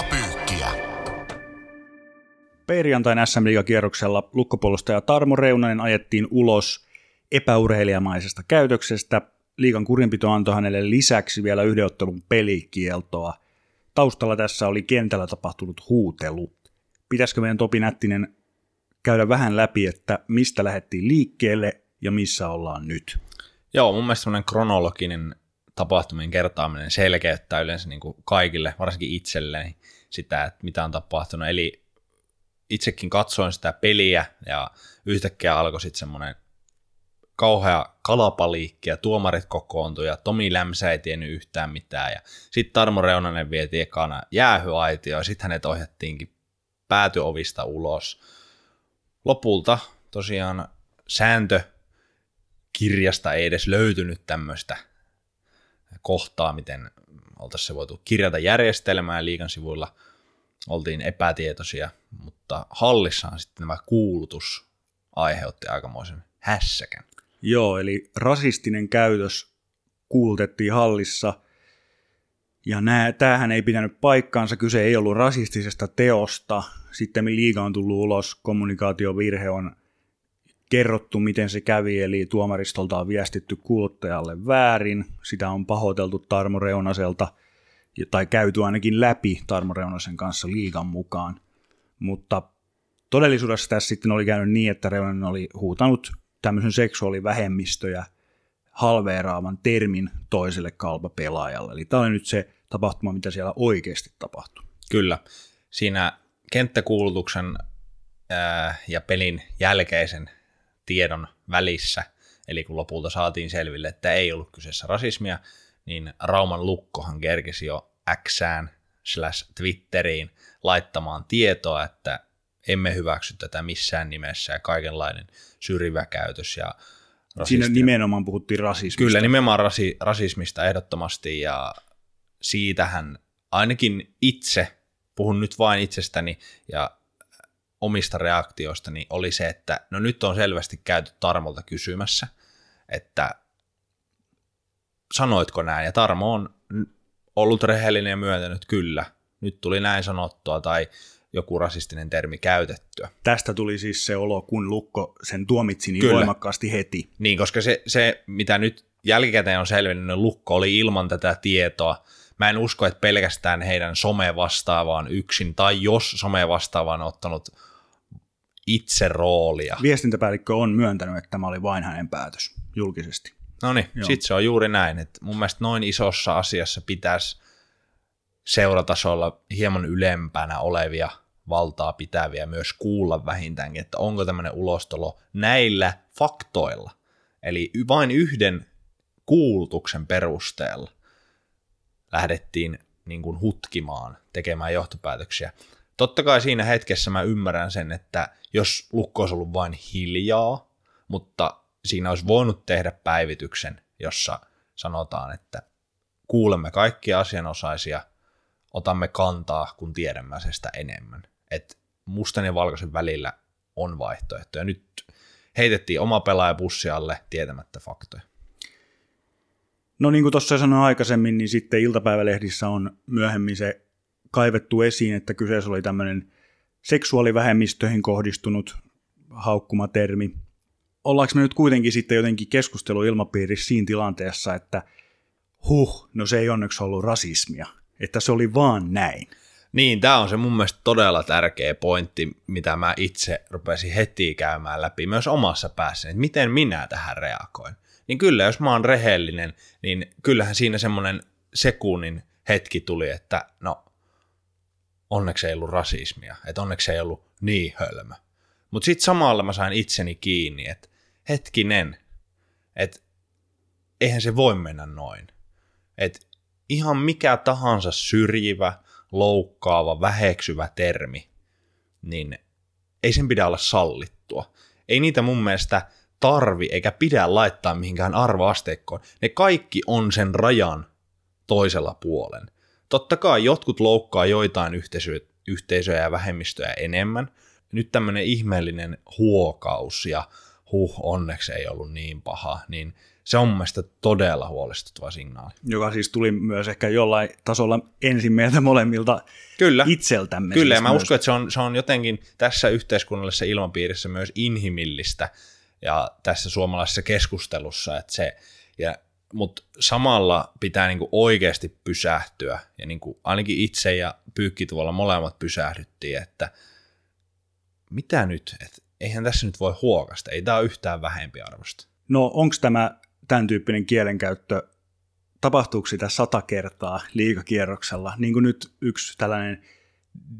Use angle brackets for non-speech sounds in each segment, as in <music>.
Liigapyykkiä. Perjantain SM kierroksella lukkopuolustaja Tarmo Reunanen ajettiin ulos epäurheilijamaisesta käytöksestä. Liikan kurinpito antoi hänelle lisäksi vielä yhden ottelun pelikieltoa. Taustalla tässä oli kentällä tapahtunut huutelu. Pitäisikö meidän Topi Nättinen käydä vähän läpi, että mistä lähdettiin liikkeelle ja missä ollaan nyt? Joo, mun mielestä semmoinen kronologinen tapahtumien kertaaminen selkeyttää yleensä niin kuin kaikille, varsinkin itselleni, sitä, että mitä on tapahtunut. Eli itsekin katsoin sitä peliä ja yhtäkkiä alkoi sitten semmoinen kauhea kalapaliikki ja tuomarit kokoontui ja Tomi Lämsä ei tiennyt yhtään mitään ja sitten Tarmo Reunanen vietiin ekana jäähyaitio ja sitten hänet ohjattiinkin päätyovista ulos. Lopulta tosiaan sääntö kirjasta ei edes löytynyt tämmöistä kohtaa, miten oltaisiin se voitu kirjata järjestelmää liikan sivuilla oltiin epätietoisia, mutta hallissaan sitten nämä kuulutus aiheutti aikamoisen hässäkän. Joo, eli rasistinen käytös kuulutettiin hallissa, ja nää, tämähän ei pitänyt paikkaansa, kyse ei ollut rasistisesta teosta. Sitten liiga on tullut ulos, kommunikaatiovirhe on kerrottu, miten se kävi, eli tuomaristolta on viestitty kuluttajalle väärin, sitä on pahoiteltu Tarmo Reunaselta, tai käyty ainakin läpi Tarmo Reunasen kanssa liigan mukaan. Mutta todellisuudessa tässä sitten oli käynyt niin, että Reunanen oli huutanut tämmöisen seksuaalivähemmistöjä halveeraavan termin toiselle kalpapelaajalle. Eli tämä oli nyt se tapahtuma, mitä siellä oikeasti tapahtui. Kyllä. Siinä kenttäkuulutuksen ja pelin jälkeisen tiedon välissä, eli kun lopulta saatiin selville, että ei ollut kyseessä rasismia, niin Rauman lukkohan kerkesi jo Xään slash Twitteriin laittamaan tietoa, että emme hyväksy tätä missään nimessä ja kaikenlainen syrjivä käytös ja rasistia. Siinä nimenomaan puhuttiin rasismista. Kyllä, nimenomaan rasi, rasismista ehdottomasti ja siitähän ainakin itse, puhun nyt vain itsestäni ja omista reaktioistani oli se, että no nyt on selvästi käyty Tarmolta kysymässä, että sanoitko näin, ja Tarmo on ollut rehellinen ja myöntänyt kyllä, nyt tuli näin sanottua, tai joku rasistinen termi käytettyä. Tästä tuli siis se olo, kun Lukko sen tuomitsi niin Kyllä. voimakkaasti heti. Niin, koska se, se, mitä nyt jälkikäteen on selvinnyt, niin Lukko oli ilman tätä tietoa. Mä en usko, että pelkästään heidän some vastaavaan yksin, tai jos some vastaavaan on ottanut itse roolia. Viestintäpäällikkö on myöntänyt, että tämä oli vain hänen päätös julkisesti. No niin, sitten se on juuri näin. Että mun mielestä noin isossa asiassa pitäisi seuratasolla hieman ylempänä olevia valtaa pitäviä myös kuulla vähintäänkin, että onko tämmöinen ulostolo näillä faktoilla, eli vain yhden kuulutuksen perusteella lähdettiin niin kuin hutkimaan, tekemään johtopäätöksiä. Totta kai siinä hetkessä mä ymmärrän sen, että jos lukko olisi ollut vain hiljaa, mutta siinä olisi voinut tehdä päivityksen, jossa sanotaan, että kuulemme kaikkia asianosaisia, otamme kantaa, kun tiedämme asiasta enemmän. Et mustan ja valkoisen välillä on vaihtoehtoja. Nyt heitettiin oma pelaaja bussialle tietämättä faktoja. No niin kuin tuossa sanoin aikaisemmin, niin sitten iltapäivälehdissä on myöhemmin se kaivettu esiin, että kyseessä oli tämmöinen seksuaalivähemmistöihin kohdistunut haukkumatermi. Ollaanko me nyt kuitenkin sitten jotenkin keskusteluilmapiirissä siinä tilanteessa, että huh, no se ei onneksi ollut rasismia, että se oli vaan näin. Niin, tämä on se mun mielestä todella tärkeä pointti, mitä mä itse rupesin heti käymään läpi myös omassa päässä, että miten minä tähän reagoin. Niin kyllä, jos mä oon rehellinen, niin kyllähän siinä semmoinen sekunnin hetki tuli, että no onneksi ei ollut rasismia, että onneksi ei ollut niin hölmö. Mutta sitten samalla mä sain itseni kiinni, että hetkinen, että eihän se voi mennä noin. Että ihan mikä tahansa syrjivä, loukkaava, väheksyvä termi, niin ei sen pidä olla sallittua. Ei niitä mun mielestä tarvi eikä pidä laittaa mihinkään arvoasteikkoon. Ne kaikki on sen rajan toisella puolen. Totta kai jotkut loukkaa joitain yhteisöjä, yhteisöjä ja vähemmistöjä enemmän. Nyt tämmöinen ihmeellinen huokaus ja huh, onneksi ei ollut niin paha, niin Se on mun mielestä todella huolestuttava signaali. Joka siis tuli myös ehkä jollain tasolla ensin meiltä molemmilta Kyllä. itseltämme. Kyllä, siis ja mä myös. uskon, että se on, se on jotenkin tässä yhteiskunnallisessa ilmapiirissä myös inhimillistä ja tässä suomalaisessa keskustelussa, että se, ja, mutta samalla pitää niinku oikeasti pysähtyä, ja niinku ainakin itse ja Pyykki tuolla molemmat pysähdyttiin, että mitä nyt, että eihän tässä nyt voi huokasta, ei tämä ole yhtään vähempi arvosta. No onko tämä tämän tyyppinen kielenkäyttö, tapahtuuko sitä sata kertaa liikakierroksella, niin kuin nyt yksi tällainen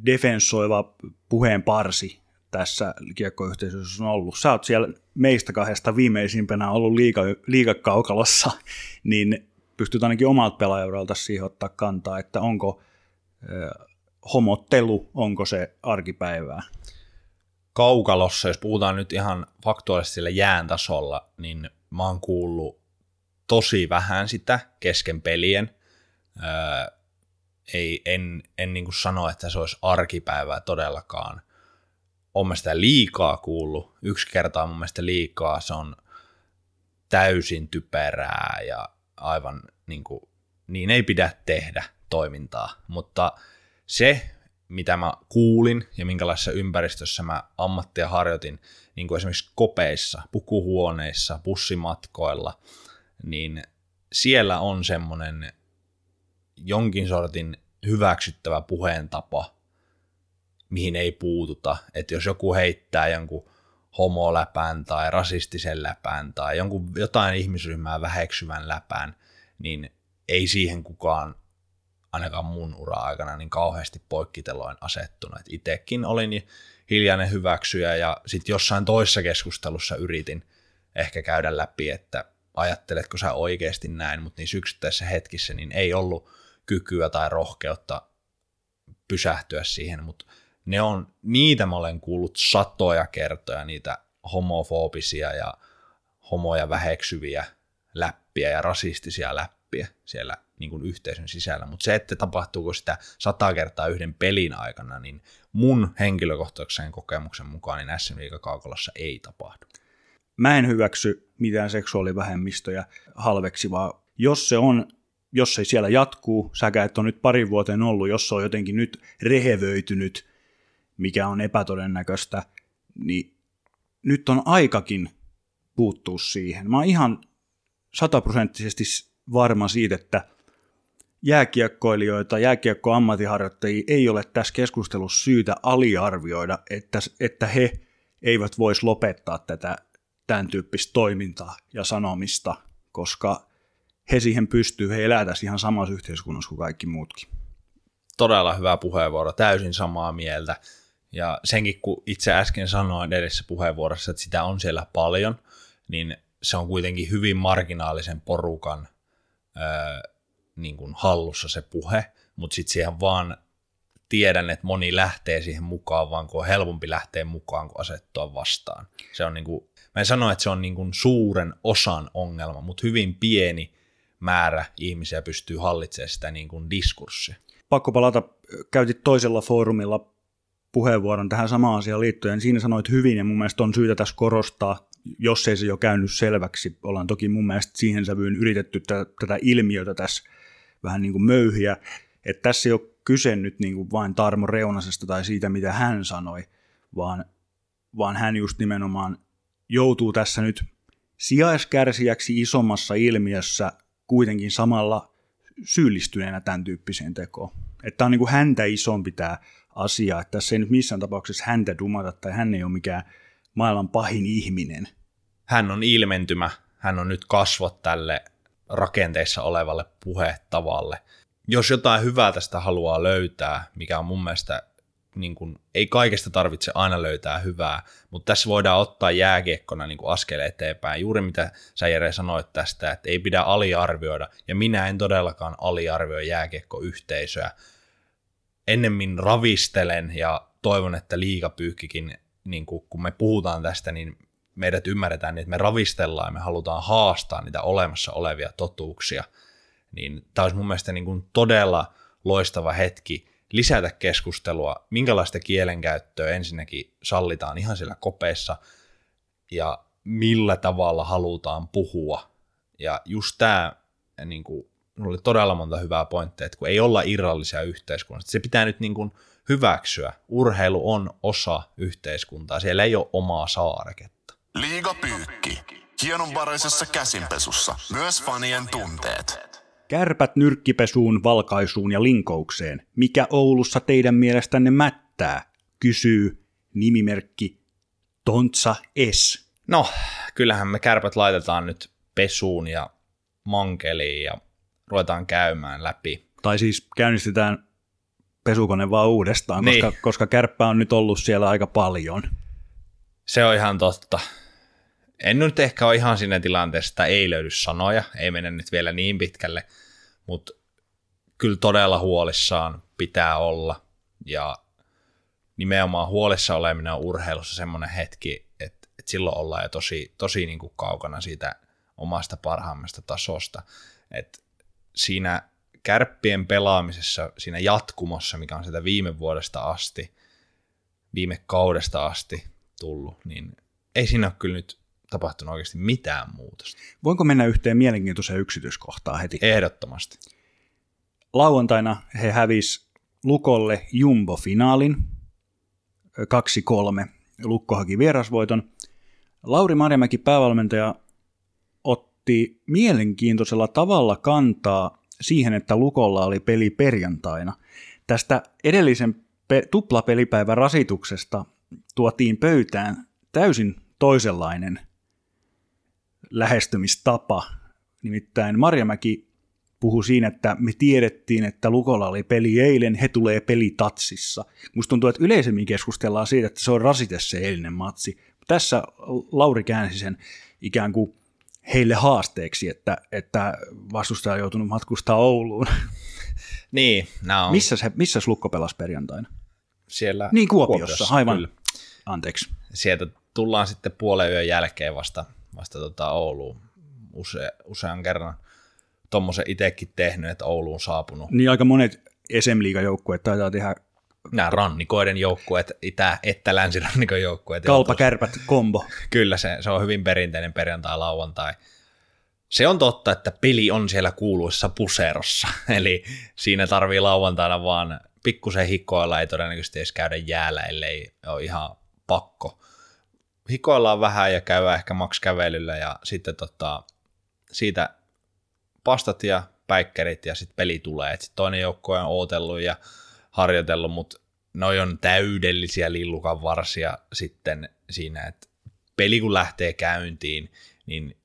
defensoiva puheen parsi tässä kiekkoyhteisössä on ollut. Sä oot siellä meistä kahdesta viimeisimpänä ollut liiga, liigakaukalossa, <laughs> niin pystyt ainakin omalta pelaajauralta siihen ottaa kantaa, että onko äh, homottelu, onko se arkipäivää. Kaukalossa, jos puhutaan nyt ihan faktuaalisesti sillä jään tasolla, niin mä oon kuullut tosi vähän sitä kesken pelien. Öö, ei, en en niin sano, että se olisi arkipäivää todellakaan. On mä sitä liikaa kuullut. Yksi kertaa mun mielestä liikaa. Se on täysin typerää ja aivan niin kuin, niin ei pidä tehdä toimintaa. Mutta se, mitä mä kuulin ja minkälaisessa ympäristössä mä ammattia harjoitin, niin kuin esimerkiksi kopeissa, pukuhuoneissa, bussimatkoilla, niin siellä on semmoinen jonkin sortin hyväksyttävä puheentapa, mihin ei puututa. Että jos joku heittää jonkun homoläpän tai rasistisen läpän tai jonkun, jotain ihmisryhmää väheksyvän läpän, niin ei siihen kukaan ainakaan mun ura-aikana niin kauheasti poikkiteloin asettunut. Itsekin olin hiljainen hyväksyjä ja sitten jossain toisessa keskustelussa yritin ehkä käydä läpi, että ajatteletko sä oikeasti näin, mutta niissä yksittäisissä hetkissä niin ei ollut kykyä tai rohkeutta pysähtyä siihen, mutta ne on, niitä mä olen kuullut satoja kertoja, niitä homofobisia ja homoja väheksyviä läppiä ja rasistisia läppiä siellä niin kuin yhteisön sisällä, mutta se, että tapahtuuko sitä sata kertaa yhden pelin aikana, niin mun henkilökohtaisen kokemuksen mukaan niin SM Kaukalossa ei tapahdu. Mä en hyväksy mitään seksuaalivähemmistöjä halveksivaa. Jos se on, jos se siellä jatkuu, säkä et on nyt parin vuoteen ollut, jos se on jotenkin nyt rehevöitynyt, mikä on epätodennäköistä, niin nyt on aikakin puuttua siihen. Mä oon ihan sataprosenttisesti varma siitä, että jääkiekkoilijoita, jääkiekkoammattiharjoittajia ei ole tässä keskustelussa syytä aliarvioida, että, että he eivät voisi lopettaa tätä tämän tyyppistä toimintaa ja sanomista, koska he siihen pystyy, he elää tässä ihan samassa yhteiskunnassa kuin kaikki muutkin. Todella hyvä puheenvuoro, täysin samaa mieltä. Ja senkin, kun itse äsken sanoin edellisessä puheenvuorossa, että sitä on siellä paljon, niin se on kuitenkin hyvin marginaalisen porukan öö, niin kuin hallussa se puhe, mutta sitten siihen vaan tiedän, että moni lähtee siihen mukaan, vaan kun on helpompi lähteä mukaan kuin asettua vastaan. Se on niin kuin, mä en sano, että se on niin kuin suuren osan ongelma, mutta hyvin pieni määrä ihmisiä pystyy hallitsemaan sitä niin kuin diskurssia. Pakko palata, käytit toisella foorumilla puheenvuoron tähän samaan asiaan liittyen. Siinä sanoit hyvin ja mun mielestä on syytä tässä korostaa, jos ei se jo käynyt selväksi. Ollaan toki mun mielestä siihen sävyyn yritetty tätä, tätä ilmiötä tässä vähän niin kuin möyhiä, että tässä ei ole kyse nyt niin kuin vain Tarmo Reunasesta tai siitä, mitä hän sanoi, vaan, vaan hän just nimenomaan joutuu tässä nyt sijaiskärsijäksi isommassa ilmiössä kuitenkin samalla syyllistyneenä tämän tyyppiseen tekoon. Että on niin kuin häntä isompi tämä asia, että tässä ei nyt missään tapauksessa häntä dumata tai hän ei ole mikään maailman pahin ihminen. Hän on ilmentymä, hän on nyt kasvot tälle rakenteissa olevalle puhetavalle. Jos jotain hyvää tästä haluaa löytää, mikä on mun mielestä, niin kuin, ei kaikesta tarvitse aina löytää hyvää, mutta tässä voidaan ottaa jääkiekkona niin askel eteenpäin. Juuri mitä sä Jere sanoit tästä, että ei pidä aliarvioida, ja minä en todellakaan aliarvioi jääkiekkoyhteisöä. Ennemmin ravistelen ja toivon, että liikapyyhkikin, niin kuin, kun me puhutaan tästä, niin meidät ymmärretään niin, että me ravistellaan ja me halutaan haastaa niitä olemassa olevia totuuksia, niin tämä olisi mun mielestä niin kuin todella loistava hetki lisätä keskustelua, minkälaista kielenkäyttöä ensinnäkin sallitaan ihan siellä kopeissa ja millä tavalla halutaan puhua. Ja just tämä, niin kuin, oli todella monta hyvää pointteja, että kun ei olla irrallisia yhteiskunnasta, se pitää nyt niin kuin hyväksyä. Urheilu on osa yhteiskuntaa, siellä ei ole omaa saareketta. Liiga pyykki. Hienonvaraisessa käsinpesussa. Myös fanien tunteet. Kärpät nyrkkipesuun, valkaisuun ja linkoukseen. Mikä Oulussa teidän mielestänne mättää? Kysyy nimimerkki Tontsa S. No, kyllähän me kärpät laitetaan nyt pesuun ja mankeliin ja ruvetaan käymään läpi. Tai siis käynnistetään pesukone vaan uudestaan, Niin. koska, koska kärppä on nyt ollut siellä aika paljon. Se on ihan totta. En nyt ehkä ole ihan siinä tilanteessa, että ei löydy sanoja, ei mennä nyt vielä niin pitkälle, mutta kyllä todella huolissaan pitää olla. Ja nimenomaan huolissa oleminen on urheilussa semmoinen hetki, että, että silloin ollaan jo tosi, tosi niin kuin kaukana siitä omasta parhaimmasta tasosta. että siinä kärppien pelaamisessa, siinä jatkumossa, mikä on sitä viime vuodesta asti, viime kaudesta asti tullut, niin ei siinä ole kyllä nyt tapahtunut oikeasti mitään muutosta. Voinko mennä yhteen mielenkiintoiseen yksityiskohtaan heti? Ehdottomasti. Lauantaina he hävis Lukolle Jumbo-finaalin 2-3. Lukko haki vierasvoiton. Lauri Marjamäki päävalmentaja otti mielenkiintoisella tavalla kantaa siihen, että Lukolla oli peli perjantaina. Tästä edellisen pe- tuplapelipäivän rasituksesta tuotiin pöytään täysin toisenlainen lähestymistapa. Nimittäin Marjamäki puhui siinä, että me tiedettiin, että Lukolla oli peli eilen, he tulee peli tatsissa. Musta tuntuu, että yleisemmin keskustellaan siitä, että se on rasite se eilinen matsi. Tässä Lauri käänsi sen ikään kuin heille haasteeksi, että, että vastustaja on joutunut matkustaa Ouluun. <laughs> Niin, on Missä se, missä Lukko pelasi perjantaina? siellä Niin, Kuopiossa, aivan. Kyllä. Anteeksi. Sieltä tullaan sitten puolen yön jälkeen vasta, vasta tota Ouluun use, usean kerran tuommoisen itsekin tehnyt, että Ouluun saapunut. Niin aika monet SM Liiga-joukkueet taitaa tehdä Nämä rannikoiden joukkueet, itä- että länsirannikon joukkueet. kalpa joutuu- kärpät kombo. <laughs> Kyllä, se, se on hyvin perinteinen perjantai-lauantai. Se on totta, että peli on siellä kuuluissa puserossa, <laughs> eli siinä tarvii lauantaina vaan pikkusen hikoilla, ei todennäköisesti edes käydä jäällä, ellei ole ihan pakko. Hikoillaan vähän ja käydään ehkä maks kävelyllä ja sitten tota, siitä pastat ja päikkerit ja sitten peli tulee. Et sit toinen joukkue on ootellut ja harjoitellut, mutta noi on täydellisiä lillukan varsia sitten siinä, että peli kun lähtee käyntiin, niin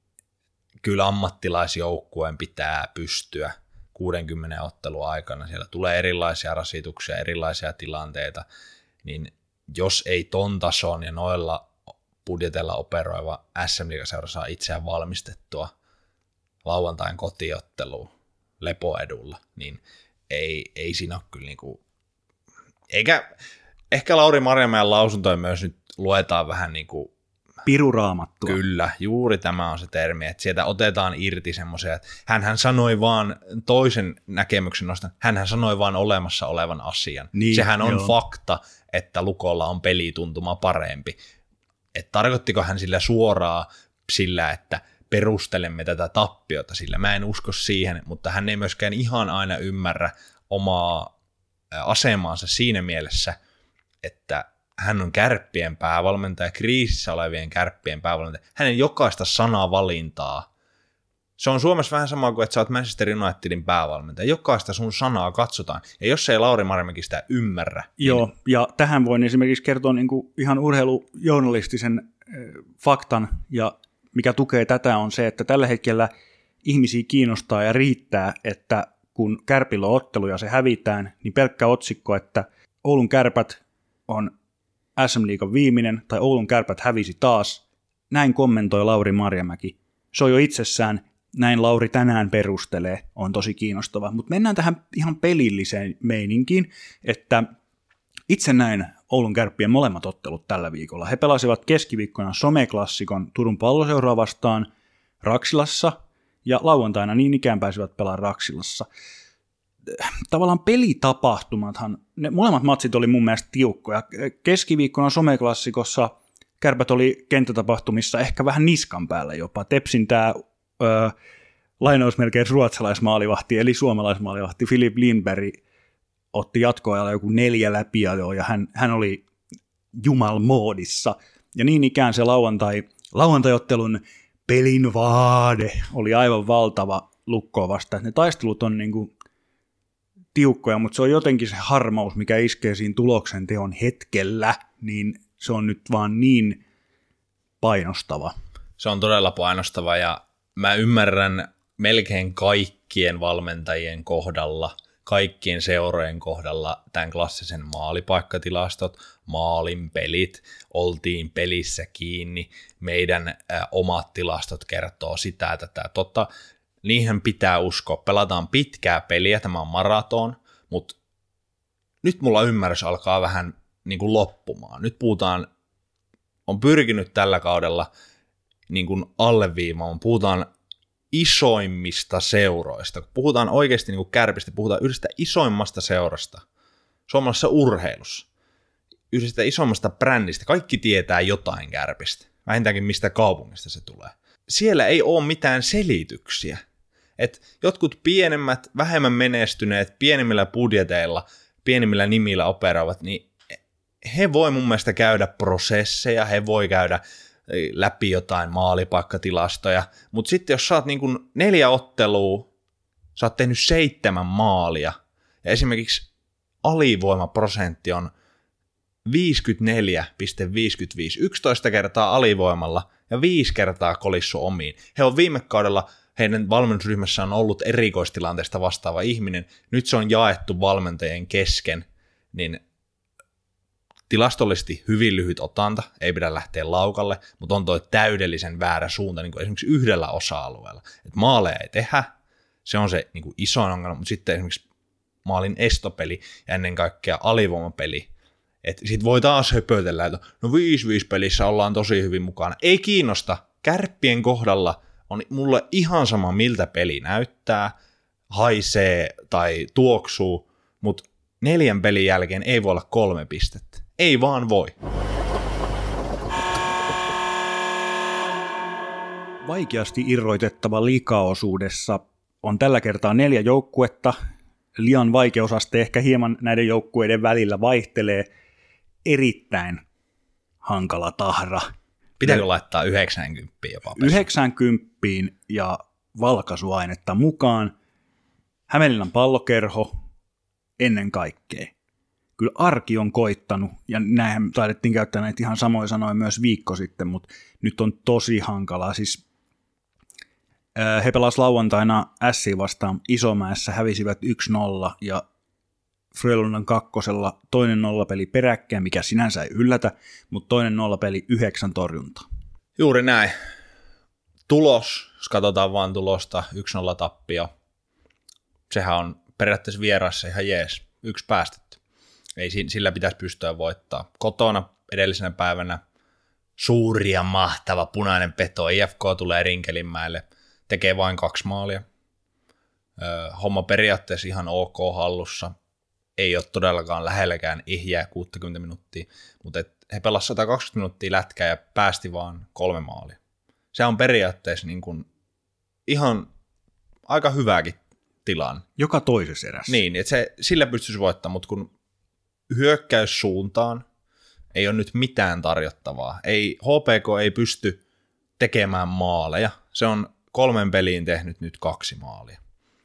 kyllä ammattilaisjoukkueen pitää pystyä 60 ottelun aikana. Siellä tulee erilaisia rasituksia, erilaisia tilanteita, niin jos ei ton tason ja noilla budjetilla operoiva SM seura saa itseään valmistettua lauantain kotiotteluun lepoedulla, niin ei, ei siinä ole kyllä niinku, eikä, ehkä Lauri Marjamäen lausuntoja myös nyt luetaan vähän niinku Piruraamattua. Kyllä, juuri tämä on se termi, että sieltä otetaan irti semmoisia, että hänhän sanoi vaan toisen näkemyksen nostan, hänhän sanoi vaan olemassa olevan asian. Niin, Sehän on joo. fakta, että Lukolla on pelituntuma parempi. Et tarkoittiko hän sillä suoraa sillä, että perustelemme tätä tappiota sillä. Mä en usko siihen, mutta hän ei myöskään ihan aina ymmärrä omaa asemaansa siinä mielessä, että hän on kärppien päävalmentaja, kriisissä olevien kärppien päävalmentaja. Hänen jokaista sanavalintaa. Se on Suomessa vähän sama kuin, että sä oot Manchester Unitedin päävalmentaja. Jokaista sun sanaa katsotaan. Ja jos ei Lauri Marjamäki sitä ymmärrä, Joo, ja tähän voin esimerkiksi kertoa niin kuin ihan urheilujournalistisen faktan, ja mikä tukee tätä on se, että tällä hetkellä ihmisiä kiinnostaa ja riittää, että kun Kärpillä on ottelu ja se hävitään, niin pelkkä otsikko, että Oulun kärpät on SM Liigan viimeinen tai Oulun kärpät hävisi taas, näin kommentoi Lauri Marjamäki. Se on jo itsessään, näin Lauri tänään perustelee, on tosi kiinnostava. Mutta mennään tähän ihan pelilliseen meininkiin, että itse näin Oulun kärppien molemmat ottelut tällä viikolla. He pelasivat keskiviikkona someklassikon Turun palloseuraa vastaan Raksilassa ja lauantaina niin ikään pääsivät pelaamaan Raksilassa. Tavallaan pelitapahtumathan, ne molemmat matsit oli mun mielestä tiukkoja. Keskiviikkona someklassikossa kärpät oli kenttätapahtumissa ehkä vähän niskan päällä jopa. Tepsin tämä ö, lainausmerkeissä ruotsalaismaalivahti, eli suomalaismaalivahti Philip Lindberg otti jatkoajalla joku neljä läpiajoa, ja hän, hän oli jumalmoodissa. Ja niin ikään se lauantai, lauantaiottelun pelin vaade oli aivan valtava lukkoa vasta. Ne taistelut on niin kuin tiukkoja, mutta se on jotenkin se harmaus, mikä iskee siinä tuloksen teon hetkellä, niin se on nyt vaan niin painostava. Se on todella painostava ja mä ymmärrän melkein kaikkien valmentajien kohdalla, kaikkien seurojen kohdalla tämän klassisen maalipaikkatilastot, maalin pelit, oltiin pelissä kiinni, meidän ä, omat tilastot kertoo sitä, että tämä totta, niihin pitää uskoa. Pelataan pitkää peliä, tämä on maraton, mutta nyt mulla ymmärrys alkaa vähän niin kuin loppumaan. Nyt puhutaan, on pyrkinyt tällä kaudella niin kuin alleviimaan, puhutaan isoimmista seuroista. Kun puhutaan oikeasti niin kuin kärpistä, puhutaan yhdestä isoimmasta seurasta suomalaisessa urheilussa. Yhdestä isommasta brändistä. Kaikki tietää jotain kärpistä. Vähintäänkin mistä kaupungista se tulee. Siellä ei ole mitään selityksiä. Et jotkut pienemmät, vähemmän menestyneet, pienemmillä budjeteilla, pienimmillä nimillä operaavat, niin he voi mun mielestä käydä prosesseja, he voi käydä läpi jotain maalipaikkatilastoja, mutta sitten jos oot niin neljä ottelua, sä oot tehnyt seitsemän maalia, ja esimerkiksi alivoimaprosentti on 54,55, 11 kertaa alivoimalla ja 5 kertaa kolissu omiin. He on viime kaudella, heidän valmennusryhmässä on ollut erikoistilanteesta vastaava ihminen, nyt se on jaettu valmentajien kesken, niin tilastollisesti hyvin lyhyt otanta, ei pidä lähteä laukalle, mutta on toi täydellisen väärä suunta niin kuin esimerkiksi yhdellä osa-alueella. Et maaleja ei tehdä, se on se niin kuin isoin ongelma, mutta sitten esimerkiksi maalin estopeli ja ennen kaikkea alivoimapeli, että sit voi taas höpötellä, että no 5-5 pelissä ollaan tosi hyvin mukana. Ei kiinnosta. Kärppien kohdalla on mulle ihan sama, miltä peli näyttää, haisee tai tuoksuu, mutta neljän pelin jälkeen ei voi olla kolme pistettä. Ei vaan voi. Vaikeasti irroitettava liikaosuudessa on tällä kertaa neljä joukkuetta. Lian vaikeusaste ehkä hieman näiden joukkueiden välillä vaihtelee. Erittäin hankala tahra. Pitääkö laittaa 90 jopa? Pesu? 90 ja valkaisuainetta mukaan. Hämeenlinnan pallokerho ennen kaikkea kyllä arki on koittanut, ja näin taidettiin käyttää näitä ihan samoja sanoja myös viikko sitten, mutta nyt on tosi hankalaa. Siis he pelasivat lauantaina Ässi vastaan Isomäessä, hävisivät 1-0, ja Frölundan kakkosella toinen nollapeli peräkkäin, mikä sinänsä ei yllätä, mutta toinen nollapeli yhdeksän torjunta. Juuri näin. Tulos, jos katsotaan vain tulosta, 1-0 tappio. Sehän on periaatteessa vierassa ihan jees, yksi päästetty ei sillä pitäisi pystyä voittaa. Kotona edellisenä päivänä suuri ja mahtava punainen peto. IFK tulee Rinkelinmäelle, tekee vain kaksi maalia. Homma periaatteessa ihan ok hallussa. Ei ole todellakaan lähelläkään ihjää 60 minuuttia, mutta et he pelasivat 120 minuuttia lätkää ja päästi vaan kolme maalia. Se on periaatteessa niin kuin ihan aika hyvääkin tilanne. Joka toisessa erässä. Niin, että se, sillä pystyisi voittamaan, mutta kun hyökkäyssuuntaan ei ole nyt mitään tarjottavaa. Ei, HPK ei pysty tekemään maaleja. Se on kolmen peliin tehnyt nyt kaksi maalia.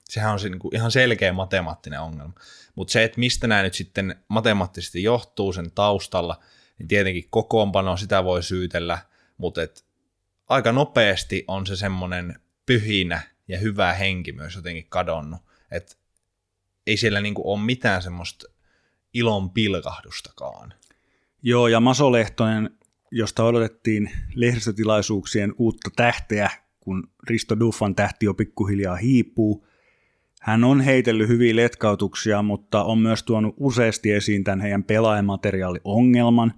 Sehän on se niin kuin ihan selkeä matemaattinen ongelma. Mutta se, että mistä nämä nyt sitten matemaattisesti johtuu sen taustalla, niin tietenkin kokoonpano, sitä voi syytellä, mutta et aika nopeasti on se semmoinen pyhinä ja hyvä henki myös jotenkin kadonnut. Että ei siellä niinku ole mitään semmoista ilon pilkahdustakaan. Joo, ja Maso Lehtonen, josta odotettiin lehdistötilaisuuksien uutta tähteä, kun Risto Duffan tähti jo pikkuhiljaa hiipuu. Hän on heitellyt hyviä letkautuksia, mutta on myös tuonut useasti esiin tämän heidän pelaajamateriaaliongelman.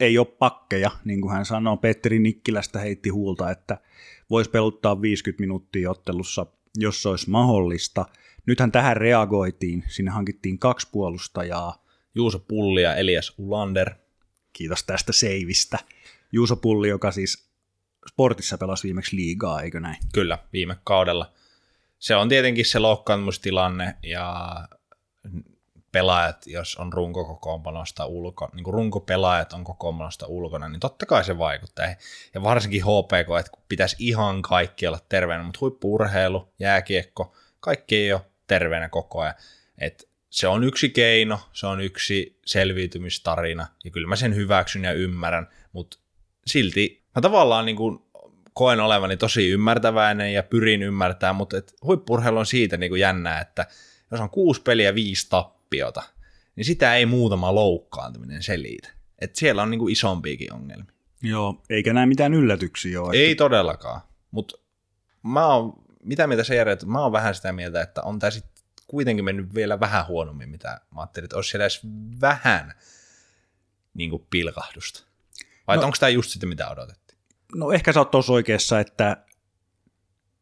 Ei ole pakkeja, niin kuin hän sanoo. Petteri Nikkilästä heitti huulta, että voisi peluttaa 50 minuuttia ottelussa, jos se olisi mahdollista – Nythän tähän reagoitiin, sinne hankittiin kaksi puolustajaa. Juuso Pulli ja Elias Ulander. Kiitos tästä seivistä. Juuso Pulli, joka siis sportissa pelasi viimeksi liigaa, eikö näin? Kyllä, viime kaudella. se on tietenkin se loukkaantumistilanne ja pelaajat, jos on runkokokoonpanosta ulkona, niin kuin runkopelaajat on kokoonpanosta ulkona, niin totta kai se vaikuttaa. Ja varsinkin HPK, että pitäisi ihan kaikki olla terveenä, mutta huippuurheilu, jääkiekko, kaikki ei ole terveenä koko ajan. Et se on yksi keino, se on yksi selviytymistarina, ja kyllä mä sen hyväksyn ja ymmärrän, mutta silti mä tavallaan niin kuin koen olevani tosi ymmärtäväinen ja pyrin ymmärtämään, mutta et huippurheilu on siitä niin kuin jännää, että jos on kuusi peliä viisi tappiota, niin sitä ei muutama loukkaantuminen selitä. Et siellä on niin kuin isompiakin ongelmia. Joo, eikä näe mitään yllätyksiä ole. Ei todellakaan, mutta mä oon, mitä mieltä se järjet, mä oon vähän sitä mieltä, että on tämä sitten kuitenkin mennyt vielä vähän huonommin, mitä mä ajattelin, että olisi siellä edes vähän niin kuin pilkahdusta. Vai no, onko tämä just sitten mitä odotettiin? No ehkä sä oot tuossa oikeassa, että,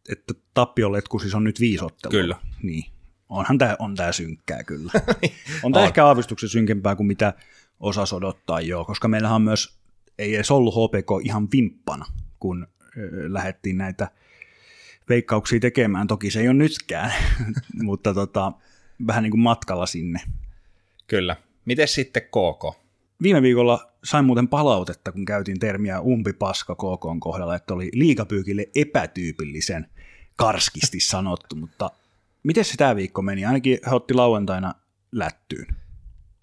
että tappiolletku siis on nyt viisottelua. Kyllä. Niin. Onhan tämä on tää synkkää kyllä. <laughs> on tämä ehkä aavistuksen synkempää kuin mitä osas odottaa joo, koska meillähän on myös, ei edes ollut HPK ihan vimppana, kun ö, lähdettiin näitä veikkauksia tekemään. Toki se ei ole nytkään, <laughs> mutta tota, vähän niin kuin matkalla sinne. Kyllä. Miten sitten KK? Viime viikolla sain muuten palautetta, kun käytiin termiä umpipaska KK kohdalla, että oli liikapyykille epätyypillisen karskisti sanottu, mutta miten se tämä viikko meni? Ainakin he otti lauantaina lättyyn.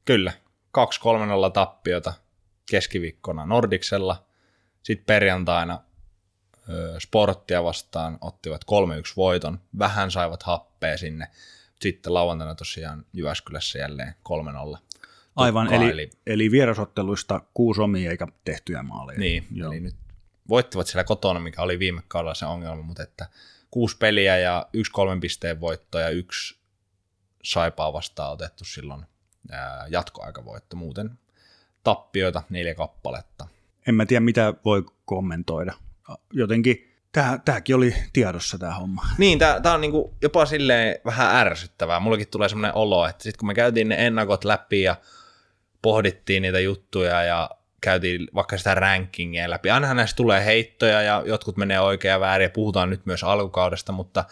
Kyllä. 2-3-0 tappiota keskiviikkona Nordiksella. Sitten perjantaina sporttia vastaan ottivat 3-1 voiton. Vähän saivat happea sinne. Sitten lauantaina tosiaan Jyväskylässä jälleen 3-0. Aivan, eli, eli, eli vierasotteluista kuusi omia eikä tehtyjä maaleja. Niin, Joo. eli nyt voittivat siellä kotona, mikä oli viime kaudella se ongelma, mutta että kuusi peliä ja yksi kolmen pisteen voitto ja yksi saipaa vastaan otettu silloin ää, jatkoaikavoitto. Muuten tappioita neljä kappaletta. En mä tiedä, mitä voi kommentoida. Jotenkin tää, tääkin oli tiedossa tämä homma. <laughs> Niin, tämä on niinku jopa silleen vähän ärsyttävää. Mullakin tulee semmoinen olo, että sitten kun me käytiin ne ennakot läpi ja pohdittiin niitä juttuja ja käytiin vaikka sitä rankingia läpi. Ainahan näistä tulee heittoja ja jotkut menee oikein ja väärin ja puhutaan nyt myös alkukaudesta, mutta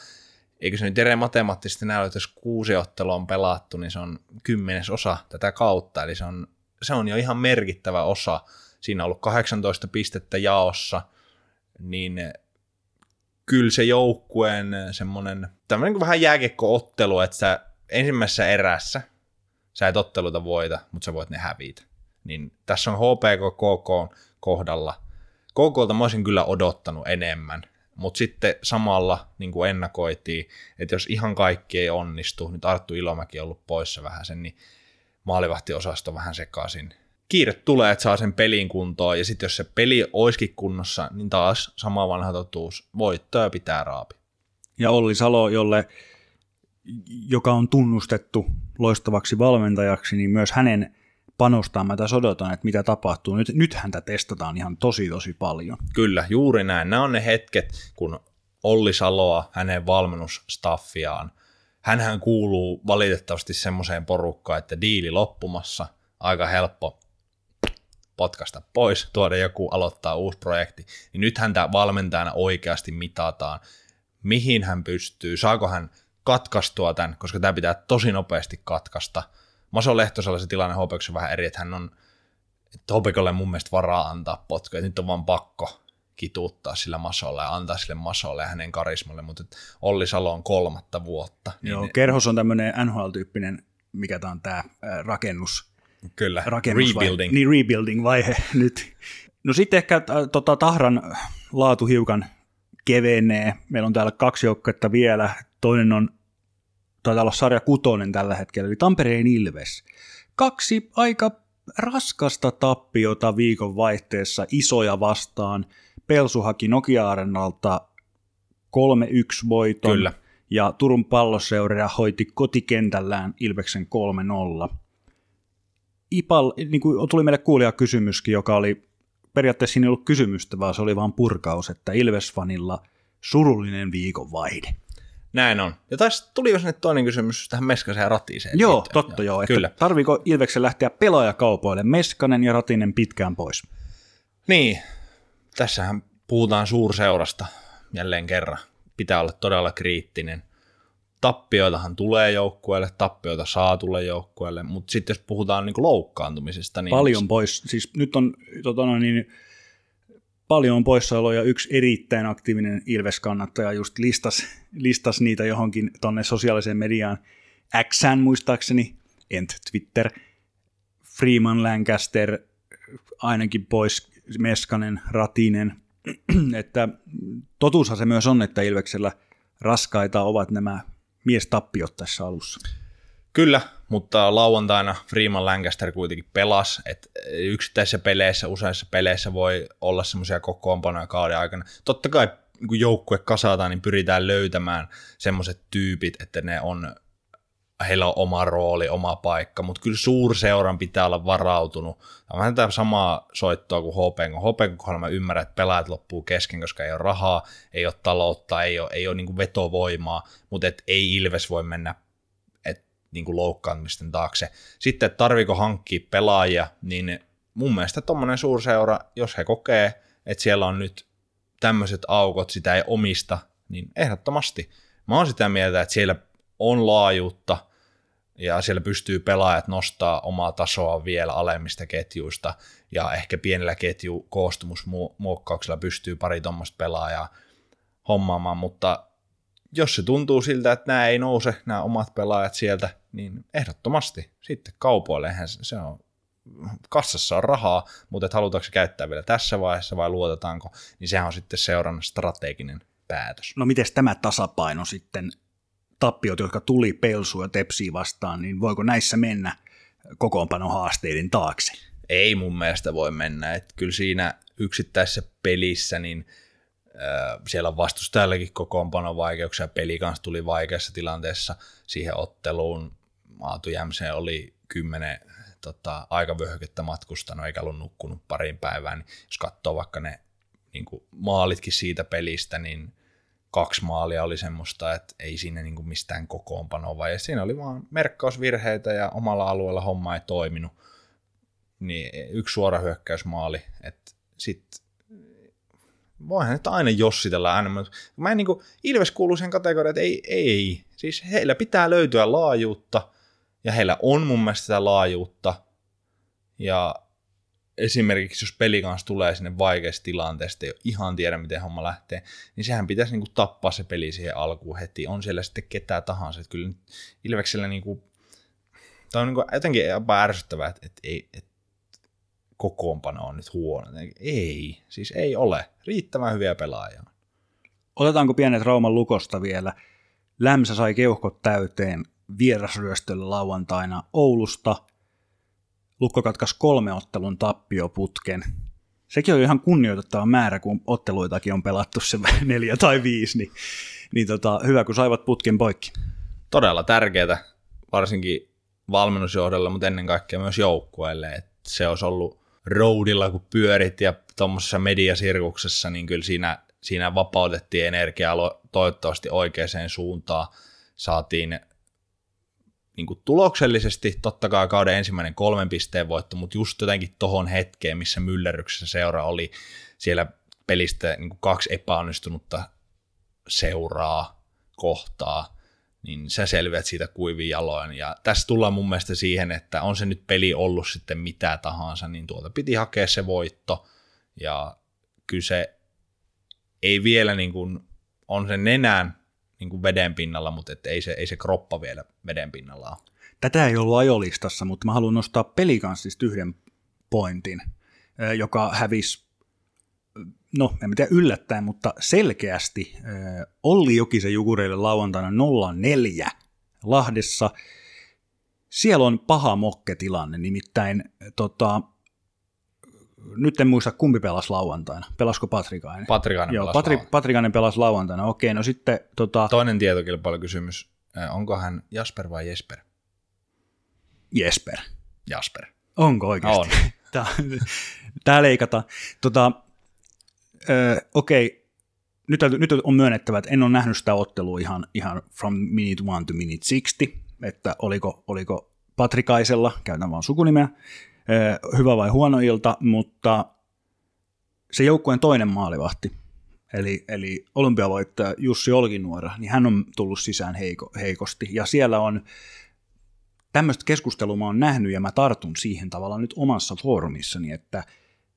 eikö se nyt ere matemaattisesti näy, että jos kuusi ottelua on pelattu, niin se on kymmenes osa tätä kautta, eli se on, se on jo ihan merkittävä osa. Siinä on ollut 18 pistettä jaossa, niin kyllä se joukkueen semmoinen, tämmöinen kuin vähän jääkiekkoottelu, että sä ensimmäisessä erässä sä et otteluta voita, mutta sä voit ne hävitä. Niin tässä on HPK KK kohdalla. KKlta mä olisin kyllä odottanut enemmän, mutta sitten samalla niin kuin ennakoitiin, että jos ihan kaikki ei onnistu, nyt Arttu Ilomäki on ollut poissa vähän sen, niin maalivahtiosasto vähän sekaisin. Kiire tulee, että saa sen pelin kuntoon, ja sitten jos se peli olisikin kunnossa, niin taas sama vanha totuus, voittoja pitää raapi. Ja Olli Salo, jolle, joka on tunnustettu loistavaksi valmentajaksi, niin myös hänen panostaan mä tässä odotan, että mitä tapahtuu. Nyt, nyt häntä testataan ihan tosi tosi paljon. Kyllä, juuri näin. Nämä on ne hetket, kun Olli Saloa, hänen valmennusstaffiaan, hänhän kuuluu valitettavasti semmoiseen porukkaan, että diili loppumassa, aika helppo potkasta pois, tuoda joku aloittaa uusi projekti, niin nyt häntä valmentajana oikeasti mitataan, mihin hän pystyy, saako hän katkaistua tämän, koska tämä pitää tosi nopeasti katkaista. Maso Lehtosella se tilanne HPK on vähän eri, että hän on, että HPKlle mun mielestä varaa antaa potku, että nyt on vaan pakko kituuttaa sillä Masolla ja antaa sille Masolle ja hänen karismalle, mutta Olli Salo on kolmatta vuotta. Joo, Kerhos on tämmöinen NHL-tyyppinen, mikä tämä on tämä rakennus, Kyllä, rebuilding. Niin, rebuilding-vaihe <laughs> nyt. No sitten ehkä äh, tota, Tahran laatu hiukan kevenee. Meillä on täällä kaksi joukkuetta vielä. Toinen on, taitaa olla sarja kutonen tällä hetkellä, eli Tampereen Ilves. Kaksi aika raskasta tappiota viikon vaihteessa isoja vastaan. Pelsu haki Nokia-arenalta 3-1 voiton. Kyllä. Ja Turun palloseura hoiti kotikentällään Ilveksen 3-0. Ipal, niin kuin tuli meille kuulija kysymyskin, joka oli periaatteessa siinä ei ollut kysymystä, vaan se oli vain purkaus, että Ilves-fanilla surullinen viikon vaihde. Näin on. Ja taas tuli jo sinne toinen kysymys tähän Meskasen ja Ratiseen. Joo, liittyen. totta joo. Että Kyllä. Tarviiko Ilveksen lähteä pelaajakaupoille Meskanen ja Ratinen pitkään pois? Niin, tässähän puhutaan suurseurasta jälleen kerran. Pitää olla todella kriittinen. Tappioitahan tulee joukkueelle, tappioita saa tulla joukkueelle, mutta sitten jos puhutaan niin loukkaantumisesta, niin... Paljon pois, siis nyt on tota noin, niin, paljon on poissaoloja. Yksi erittäin aktiivinen Ilves-kannattaja just listas, listas niitä johonkin tonne sosiaaliseen mediaan. Xn muistaakseni, ent Twitter, Freeman Lancaster, ainakin pois Meskanen, Ratinen, <clears throat> että totuushan se myös on, että Ilveksellä raskaita ovat nämä miestappiot tässä alussa. Kyllä, mutta lauantaina Freeman Lancaster kuitenkin pelasi, että yksittäisissä peleissä, useissa peleissä voi olla semmoisia kokoonpanoja kauden aikana. Totta kai kun joukkue kasataan, niin pyritään löytämään semmoiset tyypit, että ne on, heillä on oma rooli, oma paikka, mutta kyllä suurseuran pitää olla varautunut. Tämä on vähän tämä samaa soittoa kuin HPn, kun HPn kohdalla mä ymmärrän, että pelaajat loppuu kesken, koska ei ole rahaa, ei ole taloutta, ei ole, ei ole niin vetovoimaa, mutta et ei Ilves voi mennä niin kuin loukkaantumisten taakse. Sitten, tarviko hankkia pelaajia, niin mun mielestä tuommoinen suurseura, jos he kokee, että siellä on nyt tämmöiset aukot, sitä ei omista, niin ehdottomasti. Mä oon sitä mieltä, että siellä on laajuutta ja siellä pystyy pelaajat nostaa omaa tasoa vielä alemmista ketjuista. Ja ehkä pienellä ketju koostumusmuokkauksella pystyy pari tuommoista pelaajaa hommaamaan, mutta jos se tuntuu siltä, että nämä ei nouse, nämä omat pelaajat sieltä, niin ehdottomasti sitten kaupoille, eihän se on, kassassa on rahaa, mutta että halutaanko se käyttää vielä tässä vaiheessa vai luotetaanko, niin sehän on sitten seurannan strateginen päätös. No miten tämä tasapaino sitten, tappiot, jotka tuli Pelsu ja Tepsi vastaan, niin voiko näissä mennä kokoonpanon haasteiden taakse? Ei mun mielestä voi mennä, että kyllä siinä yksittäisessä pelissä, niin siellä on vastustajallakin kokoonpanon vaikeuksia, peli kanssa tuli vaikeassa tilanteessa siihen otteluun, Maatu Jämse oli kymmenen tota, aikavyöhykettä matkustanut eikä ollut nukkunut pariin päivään, niin jos katsoo vaikka ne niin kuin maalitkin siitä pelistä, niin kaksi maalia oli semmoista, että ei siinä niin mistään kokoonpanoa, vai siinä oli vaan merkkausvirheitä ja omalla alueella homma ei toiminut. Niin yksi suora hyökkäysmaali, että sitten voihan nyt aina jossitella aina, mä en niin kuin, Ilves kuuluu sen kategoriaan, että ei, ei, siis heillä pitää löytyä laajuutta, ja heillä on mun mielestä sitä laajuutta, ja esimerkiksi jos peli kanssa tulee sinne vaikeasta tilanteesta, ei ihan tiedä miten homma lähtee, niin sehän pitäisi niin kuin tappaa se peli siihen alkuun heti, on siellä sitten ketään tahansa, että kyllä Ilveksellä niin kuin, tämä on niin kuin jotenkin jopa ärsyttävää, että, että, ei, että kokoonpano on nyt huono. Ei, siis ei ole. Riittävän hyviä pelaajia. Otetaanko pienet Rauman lukosta vielä? Lämsä sai keuhkot täyteen vierasryöstöllä lauantaina Oulusta. Lukko katkaisi kolme ottelun tappioputken. Sekin on ihan kunnioitettava määrä, kun otteluitakin on pelattu se <laughs> neljä tai viisi, niin, niin tota, hyvä, kun saivat putken poikki. Todella tärkeää, varsinkin valmennusjohdolle, mutta ennen kaikkea myös joukkueelle, että se olisi ollut roadilla, kun pyörit ja tuommoisessa mediasirkuksessa, niin kyllä siinä, siinä vapautettiin energiaa toivottavasti oikeaan suuntaan. Saatiin niin kuin tuloksellisesti totta kai kauden ensimmäinen kolmen pisteen voitto, mutta just jotenkin tohon hetkeen, missä myllerryksessä seura oli siellä pelistä niin kuin kaksi epäonnistunutta seuraa kohtaa, niin sä selviät siitä kuivin jaloin. Ja tässä tullaan mun mielestä siihen, että on se nyt peli ollut sitten mitä tahansa, niin tuolta piti hakea se voitto. Ja kyllä se ei vielä niin kuin, on se nenään niin kuin veden pinnalla, mutta et ei, se, ei se kroppa vielä veden pinnalla ole. Tätä ei ollut ajolistassa, mutta mä haluan nostaa pelikanssista yhden pointin, joka hävisi no en tiedä yllättäen, mutta selkeästi Olli Jokisen Jukureille lauantaina 04 Lahdessa. Siellä on paha mokketilanne, nimittäin tota, nyt en muista kumpi pelasi lauantaina. Pelasko Patrikainen? Patrikainen Joo, pelasi Patri, lauantaina. Patrikainen pelasi lauantaina. Okei, no sitten... Tota... Toinen tietokilpailukysymys. Onko hän Jasper vai Jesper? Jesper. Jasper. Onko oikeasti? On. <laughs> Tää, tää leikataan. Tota, öö, okei, nyt, nyt on myönnettävä, että en ole nähnyt sitä ottelua ihan, ihan from minute one to minute 60, että oliko, oliko Patrikaisella, käytän vaan sukunimeä, hyvä vai huono ilta, mutta se joukkueen toinen maalivahti, eli, eli olympiavoittaja Jussi Olkinuora, niin hän on tullut sisään heiko, heikosti. Ja siellä on tämmöistä keskustelua mä oon nähnyt ja mä tartun siihen tavallaan nyt omassa foorumissani, että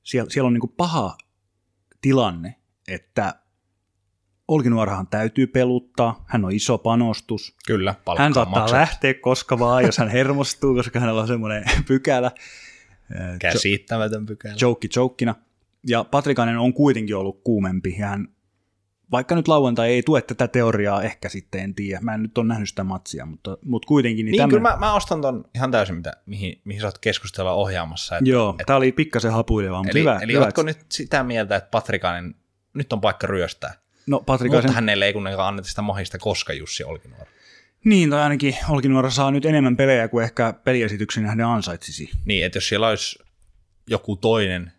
siellä, siellä on niin paha tilanne, että Olkinuorahan täytyy peluttaa, hän on iso panostus. Kyllä, Hän saattaa maksat. lähteä koska vaan, jos hän hermostuu, koska hänellä on semmoinen pykälä. Käsittämätön pykälä. joke jokina. Ja Patrikainen on kuitenkin ollut kuumempi, ja hän, vaikka nyt lauantai ei tue tätä teoriaa, ehkä sitten en tiedä. Mä en nyt ole nähnyt sitä matsia, mutta, mutta kuitenkin. Niin, Niin, tämmönen- kyllä mä, mä ostan ton ihan täysin, mitä, mihin, mihin sä oot keskustella ohjaamassa. Että, Joo, tämä oli pikkasen hapuileva, mutta eli hyvä. eli hyvä ootko että- nyt sitä mieltä, että Patrikainen, nyt on paikka ryöstää? No Mutta Patrikaisen, hänelle ei kuitenkaan anneta sitä mahista, koska Jussi Olkinuora. Niin tai ainakin Olkinuora saa nyt enemmän pelejä kuin ehkä peliesityksen nähden ansaitsisi. Niin, että jos siellä olisi joku toinen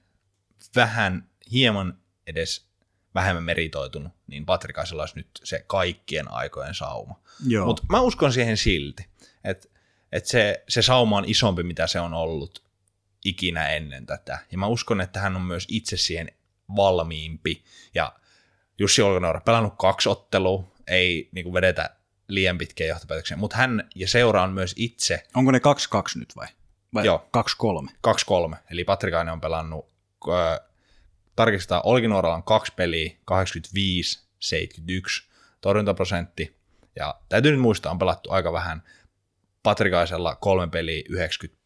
vähän, hieman edes vähemmän meritoitunut, niin Patrikaisella olisi nyt se kaikkien aikojen sauma. Mutta mä uskon siihen silti, että et se, se sauma on isompi, mitä se on ollut ikinä ennen tätä. Ja mä uskon, että hän on myös itse siihen valmiimpi. Ja Jussi Olkanoura pelannut kaksi ottelua, ei niin kuin vedetä liian pitkiä johtopäätöksiä, mutta hän ja seura on myös itse onko ne 2-2 nyt vai? vai Joo. 2-3? 2-3, eli Patrikainen on pelannut, äh, tarkistetaan, Olkinuoralla on kaksi peliä, 85-71 torjuntaprosentti, ja täytyy nyt muistaa, on pelattu aika vähän, Patrikaisella kolme peliä 90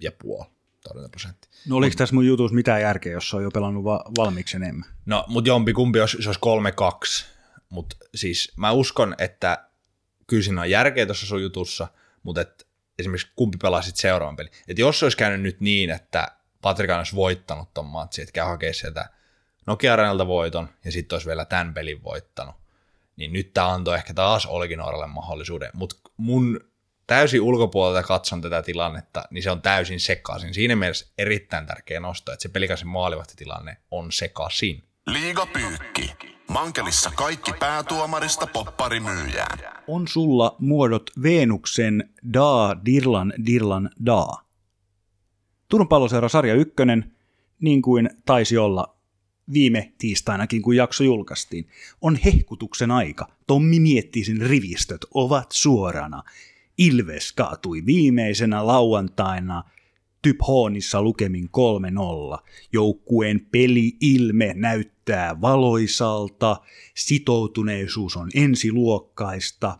ja puoli torjuntaprosentti. No oliko tässä mun jutussa mitään järkeä, jos se on jo pelannut va- valmiiksi enemmän? No, mutta jompi kumpi, jos se olisi 3-2, mutta siis mä uskon, että kyllä siinä on järkeä tuossa sun jutussa, mutta et esimerkiksi kumpi pelaa sitten seuraavan pelin. Et jos se olisi käynyt nyt niin, että Patrikan olisi voittanut ton matsin, että käy hakea sieltä Nokia Arenalta voiton ja sitten olisi vielä tämän pelin voittanut, niin nyt tämä antoi ehkä taas Olkinuoralle mahdollisuuden, mutta mun täysin ulkopuolelta katson tätä tilannetta, niin se on täysin sekaisin. Siinä mielessä erittäin tärkeä nosto, että se pelikaisen maalivahtitilanne on sekaisin. Liiga Pyykki. Mankelissa kaikki päätuomarista popparimyyjään. On sulla muodot Venuksen daa, dirlan, dirlan, daa. Turun palloseura sarja ykkönen, niin kuin taisi olla viime tiistainakin, kun jakso julkaistiin, on hehkutuksen aika. Tommi Miettisen rivistöt ovat suorana. Ilves kaatui viimeisenä lauantaina Typhoonissa lukemin 3-0. Joukkueen peli-ilme näyttää valoisalta, sitoutuneisuus on ensiluokkaista,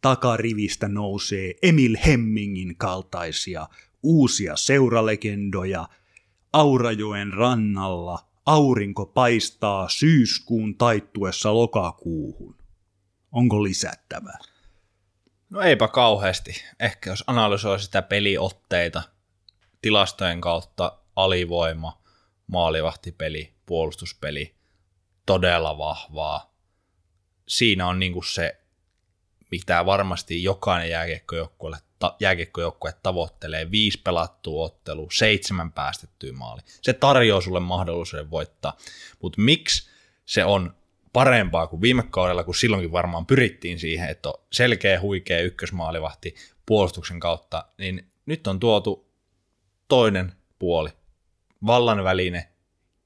takarivistä nousee Emil Hemmingin kaltaisia uusia seuralegendoja, Aurajoen rannalla aurinko paistaa syyskuun taittuessa lokakuuhun. Onko lisättävää? No eipä kauheasti. Ehkä jos analysoi sitä peliotteita tilastojen kautta alivoima, maalivahtipeli, puolustuspeli, todella vahvaa. Siinä on niinku se, mitä varmasti jokainen jääkiekkojoukkue, ta, jääkiekkojoukkue tavoittelee. Viisi pelattua ottelu, seitsemän päästettyä maali. Se tarjoaa sulle mahdollisuuden voittaa. Mutta miksi se on parempaa kuin viime kaudella, kun silloinkin varmaan pyrittiin siihen, että on selkeä, huikea ykkösmaalivahti puolustuksen kautta, niin nyt on tuotu toinen puoli, vallan väline,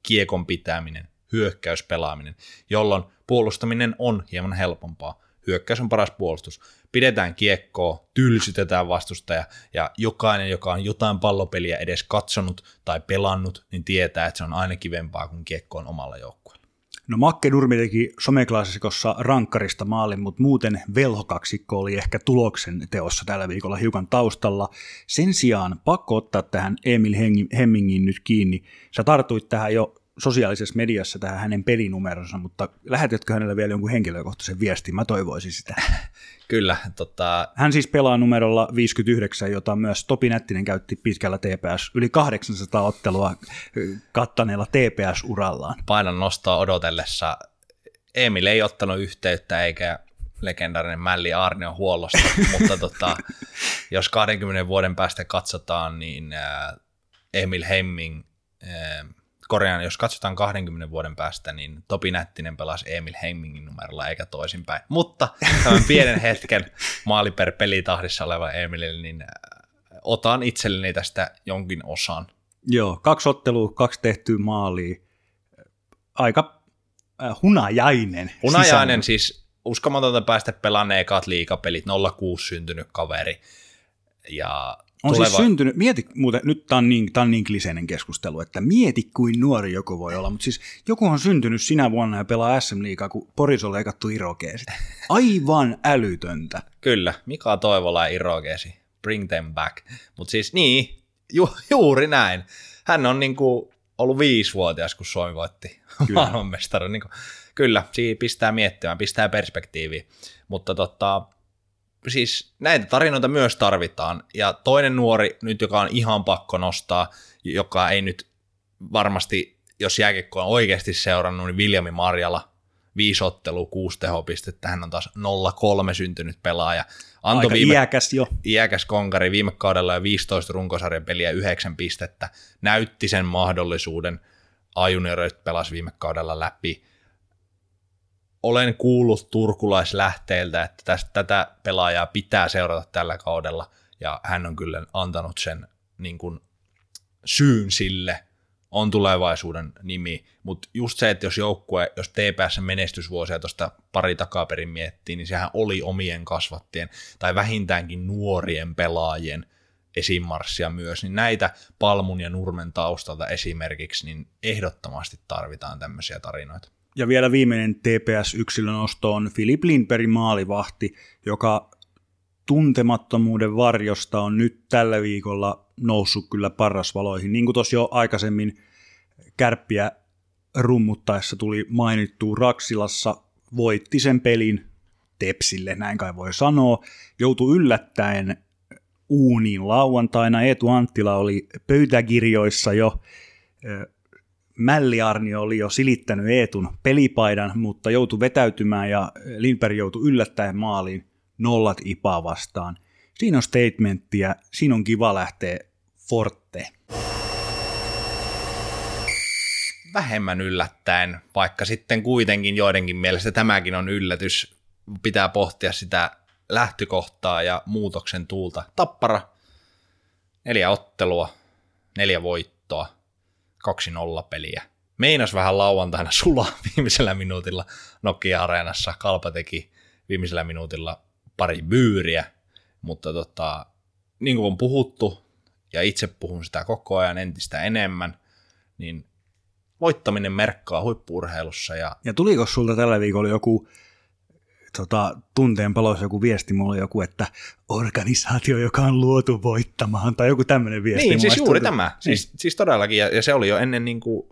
kiekon pitäminen, hyökkäyspelaaminen, jolloin puolustaminen on hieman helpompaa. Hyökkäys on paras puolustus. Pidetään kiekkoa, tylsytetään vastustaja ja jokainen, joka on jotain pallopeliä edes katsonut tai pelannut, niin tietää, että se on aina kivempaa, kun kiekko on omalla joukkueella. No Makke Nurmi teki someklassikossa rankkarista maalin, mutta muuten velhokaksikko oli ehkä tuloksen teossa tällä viikolla hiukan taustalla. Sen sijaan pakko ottaa tähän Emil Hemmingin nyt kiinni. Sä tartuit tähän jo sosiaalisessa mediassa tähän hänen pelinumeronsa, mutta lähetätkö hänelle vielä jonkun henkilökohtaisen viestin? Mä toivoisin sitä. <laughs> Kyllä, tota, Hän siis pelaa numerolla 59, jota myös Topi Nättinen käytti pitkällä TPS, yli 800 ottelua kattaneella TPS-urallaan. painan nostoa odotellessa. Emil ei ottanut yhteyttä eikä legendaarinen Mälli Arnio huollosta, <laughs> mutta tota, jos 20 vuoden päästä katsotaan, niin Emil Hemming, korjaan, jos katsotaan 20 vuoden päästä, niin Topi Nättinen pelasi Emil Hemmingin numerolla eikä toisinpäin. Mutta tämän pienen hetken maali per pelitahdissa oleva Emilille, niin äh, otan itselleni tästä jonkin osan. Joo, kaksi ottelua, kaksi tehtyä maalia. Aika äh, hunajainen. Hunajainen siis uskomatonta päästä pelaamaan ekat liikapelit, 06 syntynyt kaveri. Ja On tuleva... siis syntynyt, mieti muuten, nyt tämä on, niin, on niin kliseinen keskustelu, että mieti kuin nuori joku voi olla, mutta siis joku on syntynyt sinä vuonna ja pelaa SM Liigaa, kun Poris on leikattu irokeesit. <laughs> Aivan älytöntä. Kyllä, Mika Toivola ja Irogesi, bring them back. Mutta siis niin, ju, juuri näin. Hän on niinku ollut viisivuotias, kun Suomi voitti <laughs> maailmanmestari. Niinku, kyllä, siinä pistää miettimään, pistää perspektiiviä. Mutta tota, siis näitä tarinoita myös tarvitaan. Ja toinen nuori nyt, joka on ihan pakko nostaa, joka ei nyt varmasti, jos jääkiekko on oikeasti seurannut, niin Viljami Marjala, viisi ottelua, kuusi tehopistettä, hän on taas 0-3 syntynyt pelaaja. Aika viime, iäkäs jo. iäkäs konkari viime kaudella jo 15 runkosarjan peliä, 9 pistettä, näytti sen mahdollisuuden, ajuniorit pelasi viime kaudella läpi. Olen kuullut turkulaislähteiltä, että tästä, tätä pelaajaa pitää seurata tällä kaudella, ja hän on kyllä antanut sen niin kuin, syyn sille, on tulevaisuuden nimi, mutta just se, että jos joukkue, jos TPS menestysvuosia tuosta pari takaperin miettii, niin sehän oli omien kasvattien tai vähintäänkin nuorien pelaajien esimarssia myös, niin näitä Palmun ja Nurmen taustalta esimerkiksi, niin ehdottomasti tarvitaan tämmöisiä tarinoita. Ja vielä viimeinen TPS-yksilön osto on Filip Lindbergin maalivahti, joka tuntemattomuuden varjosta on nyt tällä viikolla noussut kyllä parrasvaloihin. Niin kuin tuossa jo aikaisemmin kärppiä rummuttaessa tuli mainittu Raksilassa, voitti sen pelin Tepsille, näin kai voi sanoa. Joutui yllättäen uuniin lauantaina. Eetu Anttila oli pöytäkirjoissa jo. Mälli Arnio oli jo silittänyt Eetun pelipaidan, mutta joutui vetäytymään ja Lindberg joutui yllättäen maaliin nollat IPA vastaan. Siinä on statementtia, siinä on kiva lähteä forte. Vähemmän yllättäen, vaikka sitten kuitenkin joidenkin mielestä tämäkin on yllätys. Pitää pohtia sitä lähtökohtaa ja muutoksen tuulta. Tappara, neljä ottelua, neljä voittoa, kaksi nollapeliä. Meinas vähän lauantaina sulaa <laughs> viimeisellä minuutilla Nokia-areenassa. Kalpa teki viimeisellä minuutilla pari byyriä, mutta tota, niin kuin on puhuttu, ja itse puhun sitä koko ajan entistä enemmän, niin voittaminen merkkaa huippuurheilussa. Ja, ja tuliko sulta tällä viikolla joku tota, tunteen palossa joku viesti, mulla oli joku, että organisaatio, joka on luotu voittamaan, tai joku tämmöinen viesti. Niin, siis juuri tämä. Niin. Siis, siis todellakin, ja, ja se oli jo ennen niin kuin,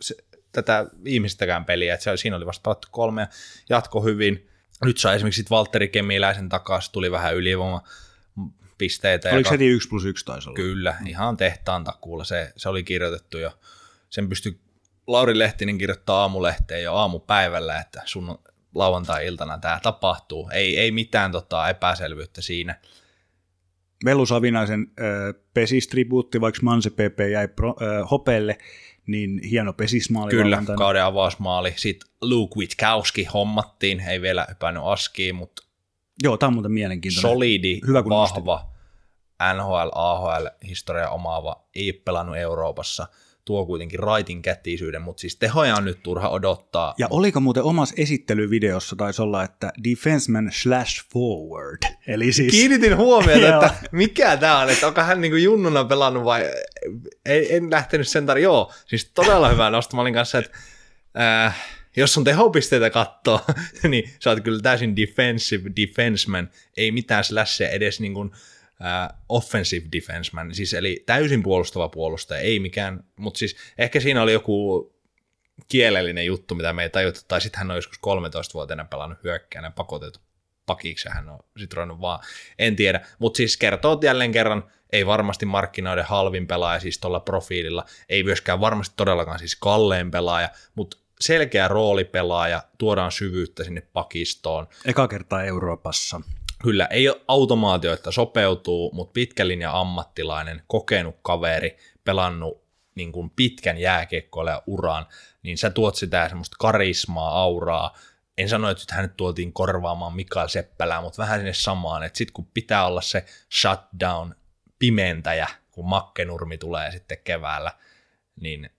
se, tätä viimeistäkään peliä, että se, siinä oli vasta pelattu kolme ja jatko hyvin. Nyt sai esimerkiksi sit Valtteri Kemiläisen takaisin, tuli vähän ylivoima pisteitä. Oliko heti 1 plus 1 taisi olla? Kyllä, ihan tehtaan takuulla. Se, se oli kirjoitettu jo. Sen pystyi Lauri Lehtinen kirjoittaa aamulehteen jo aamupäivällä, että sun lauantai-iltana tämä tapahtuu. Ei, ei mitään tota, epäselvyyttä siinä. Velu Savinaisen äh, pesistribuutti, vaikka Manse PP jäi pro, äh, hopelle, niin hieno pesismaali. Kyllä, lauantaina. kauden avausmaali. Sitten Luke Witkowski hommattiin, ei vielä hypännyt askiin, mutta Joo, tämä on muuten mielenkiintoinen. solidi, Hyvä, kun vahva, NHL, AHL, historia omaava, ei pelannut Euroopassa, tuo kuitenkin raitin kättisyyden, mutta siis tehoja on nyt turha odottaa. Ja oliko muuten omassa esittelyvideossa taisi olla, että defenseman slash forward. Eli siis... Kiinnitin huomiota, <laughs> että mikä tämä on, että onko hän niinku junnuna pelannut vai ei, en lähtenyt sen tar... Joo, siis todella hyvä nosto. Mä olin kanssa, että äh, jos sun tehopisteitä katsoo, <laughs> niin sä oot kyllä täysin defensive defenseman, ei mitään slashia edes niin kuin, äh, offensive defenseman, siis eli täysin puolustava puolustaja, ei mikään, mutta siis ehkä siinä oli joku kielellinen juttu, mitä me ei tajuttu, tai sitten hän on joskus 13-vuotiaana pelannut hyökkäänä pakotettu pakiksi, hän on sitten vaan, en tiedä, mutta siis kertoo jälleen kerran, ei varmasti markkinoiden halvin pelaaja siis tuolla profiililla, ei myöskään varmasti todellakaan siis kalleen pelaaja, mutta selkeä roolipelaaja, tuodaan syvyyttä sinne pakistoon, Eka kertaa Euroopassa. Kyllä, ei ole automaatio, että sopeutuu, mutta pitkän ammattilainen, kokenut kaveri, pelannut niin kuin pitkän jääkiekkoille uran, niin sä tuot sitä semmoista karismaa, auraa. En sano, että hänet tuotiin korvaamaan Mikael Seppälää, mutta vähän sinne samaan, että sitten kun pitää olla se shutdown pimentäjä, kun Makkenurmi tulee sitten keväällä, niin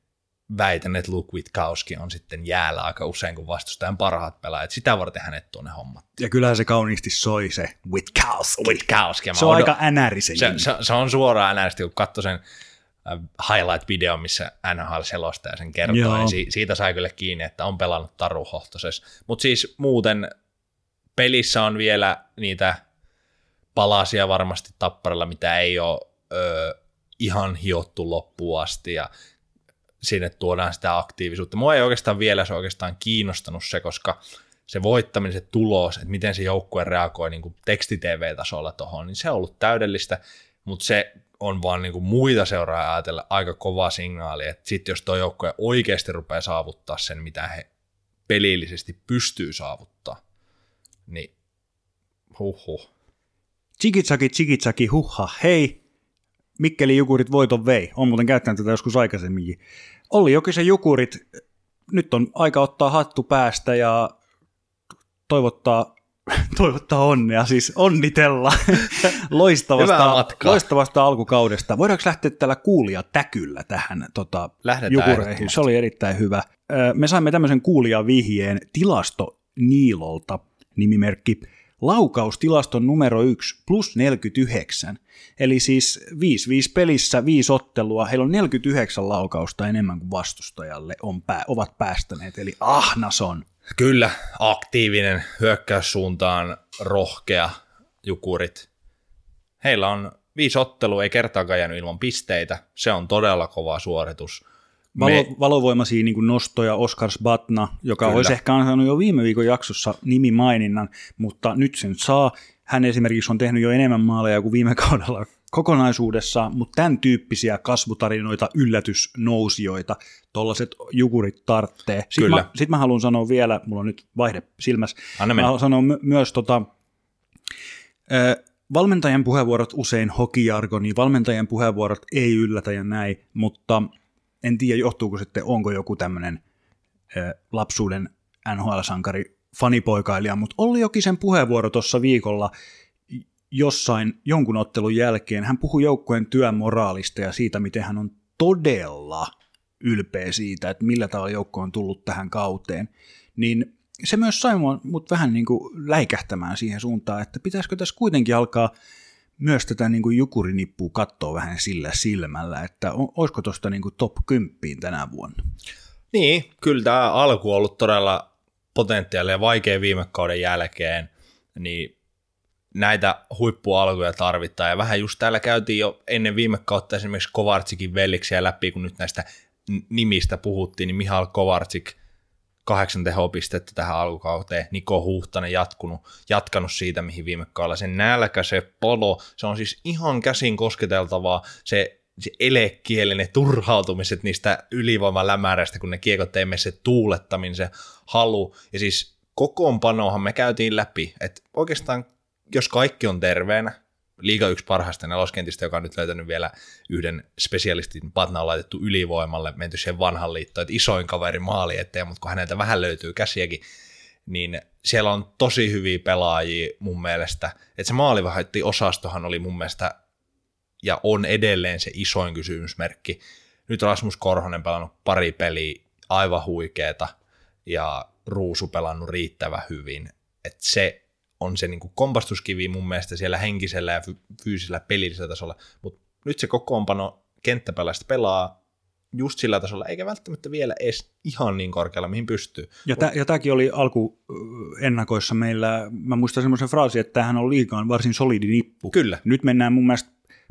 väitän, että Luke Witkowski on sitten jäällä aika usein, kun vastustajan parhaat pelaajat. Sitä varten hänet tuonne hommat. Ja kyllähän se kauniisti soi se Witkowski. Witkowski. Se on aika NRisen se, se, se, on suoraan NRistä, kun katsoi sen äh, highlight-video, missä NHL selostaja sen kertoo, Joo. niin si- siitä sai kyllä kiinni, että on pelannut Taru Mutta siis muuten pelissä on vielä niitä palasia varmasti tapparilla, mitä ei ole ö, ihan hiottu loppuun asti, ja sinne tuodaan sitä aktiivisuutta. Mua ei oikeastaan vielä se oikeastaan kiinnostanut se, koska se voittaminen, se tulos, että miten se joukkue reagoi niin kuin teksti-tv-tasolla tuohon, niin se on ollut täydellistä, mutta se on vaan niin kuin muita seuraa ajatella aika kova signaali, että sitten jos tuo joukkue oikeasti rupeaa saavuttaa sen, mitä he pelillisesti pystyy saavuttaa, niin huhhuh. Chikitsaki, chikitsaki, huhha, hei, Mikkeli Jukurit voiton vei. On muuten käyttänyt tätä joskus aikaisemminkin. Olli Jokisen Jukurit, nyt on aika ottaa hattu päästä ja toivottaa, <laughs> toivottaa onnea, siis onnitella <laughs> loistavasta, loistavasta alkukaudesta. Voidaanko lähteä tällä kuulia täkyllä tähän tota, Jukureihin? Se oli erittäin hyvä. Me saimme tämmöisen kuulia vihjeen tilasto Niilolta, nimimerkki laukaustilaston numero 1 plus 49. Eli siis 5-5 pelissä, 5 ottelua, heillä on 49 laukausta enemmän kuin vastustajalle on pää, ovat päästäneet, eli ahnas on. Kyllä, aktiivinen, hyökkäyssuuntaan rohkea jukurit. Heillä on viisi ottelua, ei kertaakaan jäänyt ilman pisteitä. Se on todella kova suoritus. Valo, valovoimaisia niin kuin nostoja Oskar Batna, joka Kyllä. olisi ehkä saanut jo viime viikon jaksossa nimimaininnan, mutta nyt sen saa. Hän esimerkiksi on tehnyt jo enemmän maaleja kuin viime <laughs> kaudella kokonaisuudessa, mutta tämän tyyppisiä kasvutarinoita, yllätysnousijoita, tuollaiset jukurit tarttee. Sitten Kyllä. Mä, sit mä haluan sanoa vielä, mulla on nyt vaihde silmässä, Anna mä haluan sanoa my- myös tota, äh, valmentajan puheenvuorot usein hokijargoni, valmentajan puheenvuorot ei yllätä ja näin, mutta en tiedä johtuuko sitten, onko joku tämmöinen lapsuuden NHL-sankari fanipoikailija, mutta Olli Jokisen puheenvuoro tuossa viikolla jossain jonkun ottelun jälkeen, hän puhui joukkueen työmoraalista ja siitä, miten hän on todella ylpeä siitä, että millä tavalla joukko on tullut tähän kauteen, niin se myös sai mut vähän niin kuin läikähtämään siihen suuntaan, että pitäisikö tässä kuitenkin alkaa myös tätä niin kuin jukurinippua katsoa vähän sillä silmällä, että olisiko tuosta niin kuin top 10 tänä vuonna. Niin, kyllä tämä alku on ollut todella potentiaalia ja vaikea viime kauden jälkeen, niin näitä huippualkuja tarvitaan. Ja vähän just täällä käytiin jo ennen viime kautta esimerkiksi Kovartsikin velliksiä läpi, kun nyt näistä nimistä puhuttiin, niin Mihal Kovartsik kahdeksan tehopistettä tähän alkukauteen, Niko Huhtanen jatkunut, jatkanut siitä, mihin viime kaudella. Se nälkä, se polo, se on siis ihan käsin kosketeltavaa, se se elekielinen turhautumiset niistä ylivoimalämäräistä, kun ne kiekot ei se tuulettaminen, se halu. Ja siis kokoonpanohan me käytiin läpi, että oikeastaan jos kaikki on terveenä, liiga yksi parhaista neloskentistä, joka on nyt löytänyt vielä yhden spesialistin, Patna laitettu ylivoimalle, menty siihen vanhan liittoon, että isoin kaveri maali eteen, mutta kun häneltä vähän löytyy käsiäkin, niin siellä on tosi hyviä pelaajia mun mielestä. Että se maalivahti osastohan oli mun mielestä ja on edelleen se isoin kysymysmerkki. Nyt Rasmus Korhonen pelannut pari peliä aivan huikeeta ja Ruusu pelannut riittävän hyvin. Et se on se niinku kompastuskivi mun mielestä siellä henkisellä ja fyysisellä pelillisellä tasolla, mutta nyt se kokoonpano kenttäpeläistä pelaa just sillä tasolla, eikä välttämättä vielä edes ihan niin korkealla, mihin pystyy. Ja, tä, ja tämäkin oli alku ennakoissa meillä, mä muistan semmoisen fraasin, että tämähän on liikaan varsin solidi nippu. Kyllä. Nyt mennään mun mielestä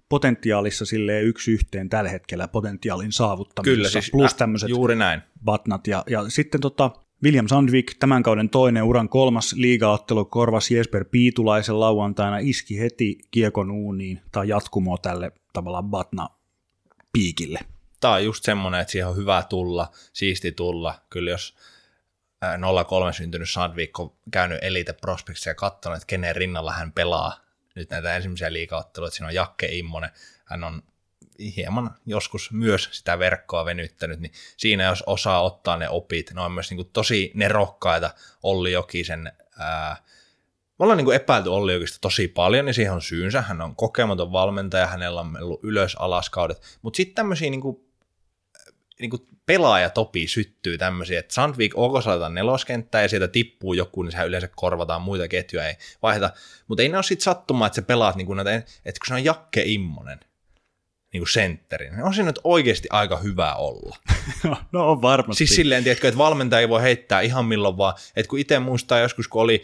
potentiaalissa sille yksi yhteen tällä hetkellä potentiaalin saavuttamisessa. Kyllä, siis plus tämmöiset juuri näin. batnat. Ja, ja sitten tota, William Sandvik, tämän kauden toinen uran kolmas liigaottelu, korvasi Jesper Piitulaisen lauantaina, iski heti kiekon uuniin tai jatkumoa tälle tavallaan batna piikille. Tämä on just semmoinen, että siihen on hyvä tulla, siisti tulla. Kyllä jos 03 syntynyt Sandvik on käynyt Elite Prospectsia ja katsonut, että kenen rinnalla hän pelaa nyt näitä ensimmäisiä liigaotteluita. Siinä on Jakke Immonen, hän on hieman joskus myös sitä verkkoa venyttänyt, niin siinä jos osaa ottaa ne opit, ne on myös niin kuin tosi nerokkaita Olli Jokisen ää, me ollaan niin kuin epäilty Olli Jokista tosi paljon, niin siihen on syynsä. Hän on kokematon valmentaja, hänellä on ollut ylös alaskaudet. Mutta sitten tämmöisiä niin kuin niin kuin pelaajatopi syttyy tämmöisiä, että Sandvik OK laitetaan neloskenttää ja sieltä tippuu joku, niin sehän yleensä korvataan muita ketjuja, ei vaihdeta. Mutta ei ne ole sitten sattumaa, että se pelaat niin kuin näitä, että kun se on Jakke Immonen, niin kuin sentteri, niin on se nyt oikeasti aika hyvä olla. <laughs> no on varmasti. Siis silleen, tiedätkö, että valmentaja ei voi heittää ihan milloin vaan, että kun itse muistaa joskus, kun oli,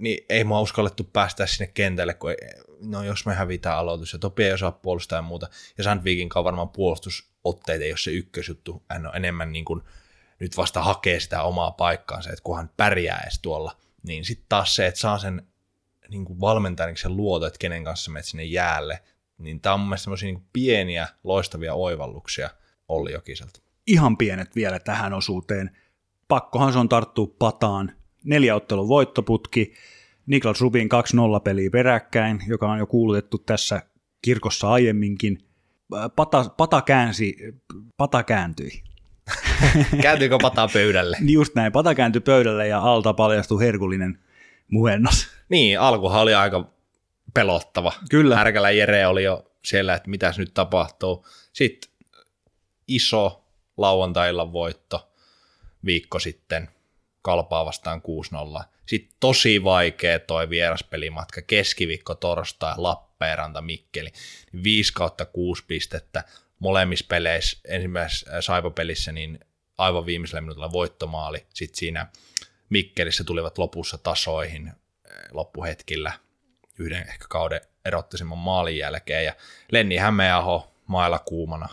niin ei mua uskallettu päästä sinne kentälle, kun ei, no jos me hävitään aloitus, ja Topi ei osaa puolustaa ja muuta, ja Sandvikin kanssa varmaan puolustusotteet ei ole se ykkösjuttu, hän on enemmän niin kuin nyt vasta hakee sitä omaa paikkaansa, että kunhan pärjää edes tuolla, niin sitten taas se, että saa sen niin kuin valmentajan sen luoto, että kenen kanssa menet sinne jäälle, niin tämä on mun mielestä niin pieniä, loistavia oivalluksia Olli Jokiselta. Ihan pienet vielä tähän osuuteen. Pakkohan se on tarttua pataan. Neljä ottelun voittoputki, Niklas Rubin 2-0 peliä peräkkäin, joka on jo kuulutettu tässä kirkossa aiemminkin. Pata, pata käänsi, pata kääntyi. <laughs> Kääntyykö pata pöydälle? Just näin, pata kääntyi pöydälle ja alta paljastui herkullinen muhennos. Niin, alkuhan oli aika pelottava. Kyllä. Härkälä Jere oli jo siellä, että mitäs nyt tapahtuu. Sitten iso lauantailla voitto viikko sitten kalpaa vastaan 6-0. Sitten tosi vaikea toi vieraspelimatka, keskiviikko, torstai, Lappeenranta, Mikkeli. 5 kautta 6 pistettä molemmissa peleissä, ensimmäisessä Saipa-pelissä, niin aivan viimeisellä minuutilla voittomaali. Sitten siinä Mikkelissä tulivat lopussa tasoihin loppuhetkillä yhden ehkä kauden erottaisemman maalin jälkeen. Ja Lenni Hämeenaho mailla kuumana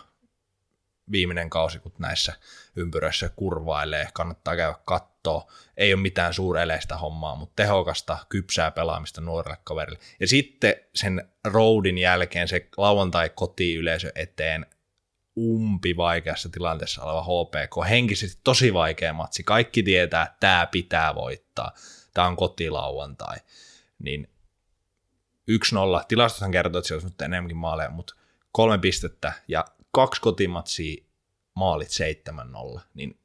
viimeinen kausi, kun näissä ympyröissä kurvailee, kannattaa käydä kattoo. Ei ole mitään suureleistä hommaa, mutta tehokasta, kypsää pelaamista nuorelle kaverille. Ja sitten sen roadin jälkeen se lauantai kotiyleisö eteen umpi vaikeassa tilanteessa oleva HPK, henkisesti tosi vaikea matsi. Kaikki tietää, että tämä pitää voittaa. Tämä on kotilauantai. Niin 1-0. Tilastothan kertoo, että siellä olisi enemmänkin maaleja, mutta kolme pistettä ja kaksi kotimatsia maalit 7-0. Niin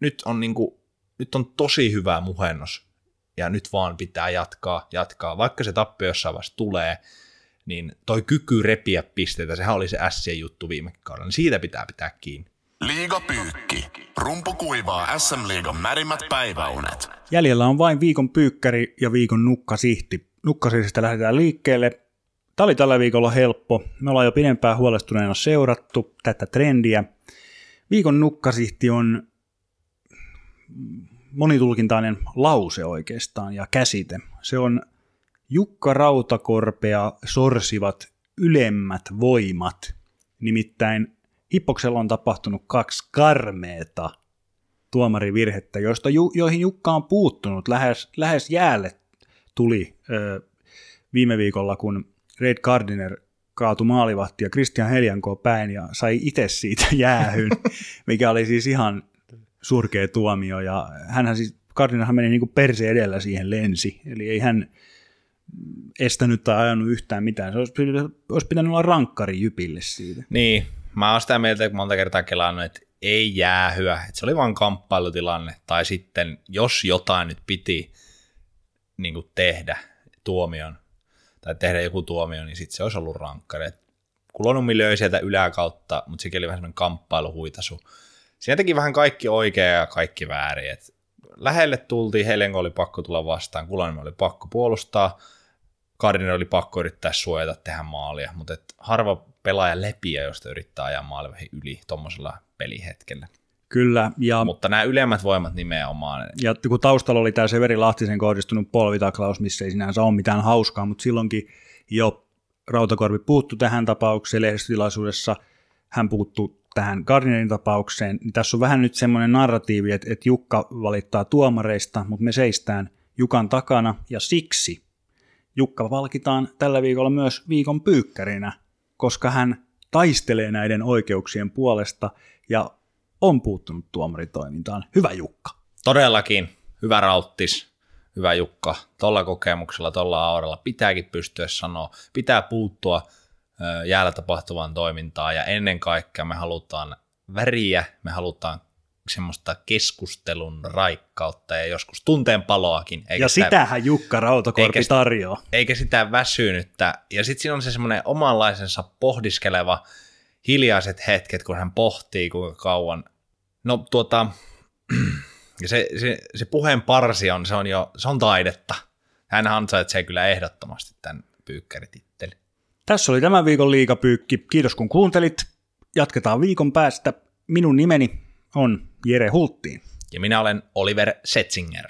nyt on, niinku, nyt on tosi hyvä muhennos ja nyt vaan pitää jatkaa, jatkaa. Vaikka se tappio jossain vaiheessa tulee, niin toi kyky repiä pisteitä, sehän oli se S juttu viime kaudella, niin siitä pitää pitää kiinni. Liiga pyykki. Rumpu kuivaa SM Liigan märimmät päiväunet. Jäljellä on vain viikon pyykkäri ja viikon nukkasihti. Nukkasista lähdetään liikkeelle. Tämä oli tällä viikolla helppo. Me ollaan jo pidempään huolestuneena seurattu tätä trendiä. Viikon nukkasihti on monitulkintainen lause oikeastaan ja käsite. Se on Jukka Rautakorpea sorsivat ylemmät voimat. Nimittäin Hippoksella on tapahtunut kaksi karmeeta tuomarivirhettä, joista ju, joihin Jukka on puuttunut lähes, lähes jäälle tuli viime viikolla, kun Red Gardiner maalivahti ja Christian Heljanko päin ja sai itse siitä <laughs> jäähyn, mikä oli siis ihan surkea tuomio. Ja hänhän siis, Gardinerhan meni niin kuin perse edellä siihen lensi, eli ei hän estänyt tai ajanut yhtään mitään. Se olisi pitänyt, olisi pitänyt olla rankkari Jypille siitä. Niin, mä oon sitä mieltä, kun monta kertaa kelannut, että ei jäähyä, että se oli vain kamppailutilanne, tai sitten jos jotain nyt piti niin kuin tehdä tuomion, tai tehdä joku tuomio, niin sitten se olisi ollut rankkari. Kulonummi löi sieltä yläkautta, mutta sekin oli vähän semmoinen kamppailuhuitasu. Siinä teki vähän kaikki oikein ja kaikki väärin. Et lähelle tultiin, Helenko oli pakko tulla vastaan, Kulonummi oli pakko puolustaa, Kardinen oli pakko yrittää suojata tehdä maalia, mutta harva pelaaja lepiä, josta yrittää ajaa maalivahin yli tuommoisella pelihetkellä. Kyllä. Ja, Mutta nämä ylemmät voimat nimenomaan. Ja kun taustalla oli tämä Severi Lahtisen kohdistunut polvitaklaus, missä ei sinänsä ole mitään hauskaa, mutta silloinkin jo Rautakorvi puuttu tähän tapaukseen lehdistötilaisuudessa, hän puuttu tähän Gardinerin tapaukseen, niin tässä on vähän nyt semmoinen narratiivi, että, että Jukka valittaa tuomareista, mutta me seistään Jukan takana, ja siksi Jukka valkitaan tällä viikolla myös viikon pyykkärinä, koska hän taistelee näiden oikeuksien puolesta ja on puuttunut tuomaritoimintaan. Hyvä Jukka. Todellakin. Hyvä rauttis. Hyvä Jukka. Tuolla kokemuksella, tuolla auralla pitääkin pystyä sanoa. Pitää puuttua jäällä tapahtuvaan toimintaan ja ennen kaikkea me halutaan väriä, me halutaan semmoista keskustelun raikkautta ja joskus tunteen paloakin. Eikä ja sitä, sitähän Jukka Rautakorpi eikä, tarjoaa. Eikä sitä väsynyttä. Ja sitten siinä on se semmoinen omanlaisensa pohdiskeleva hiljaiset hetket, kun hän pohtii kuinka kauan. No tuota, ja <clears throat> se, se, se puheen parsi on, se on jo, se on taidetta. Hän ansaitsee kyllä ehdottomasti tämän pyykkäritittelin. Tässä oli tämän viikon liikapyykki. Kiitos kun kuuntelit. Jatketaan viikon päästä. Minun nimeni on Jere Hulttiin. Ja minä olen Oliver Setzinger.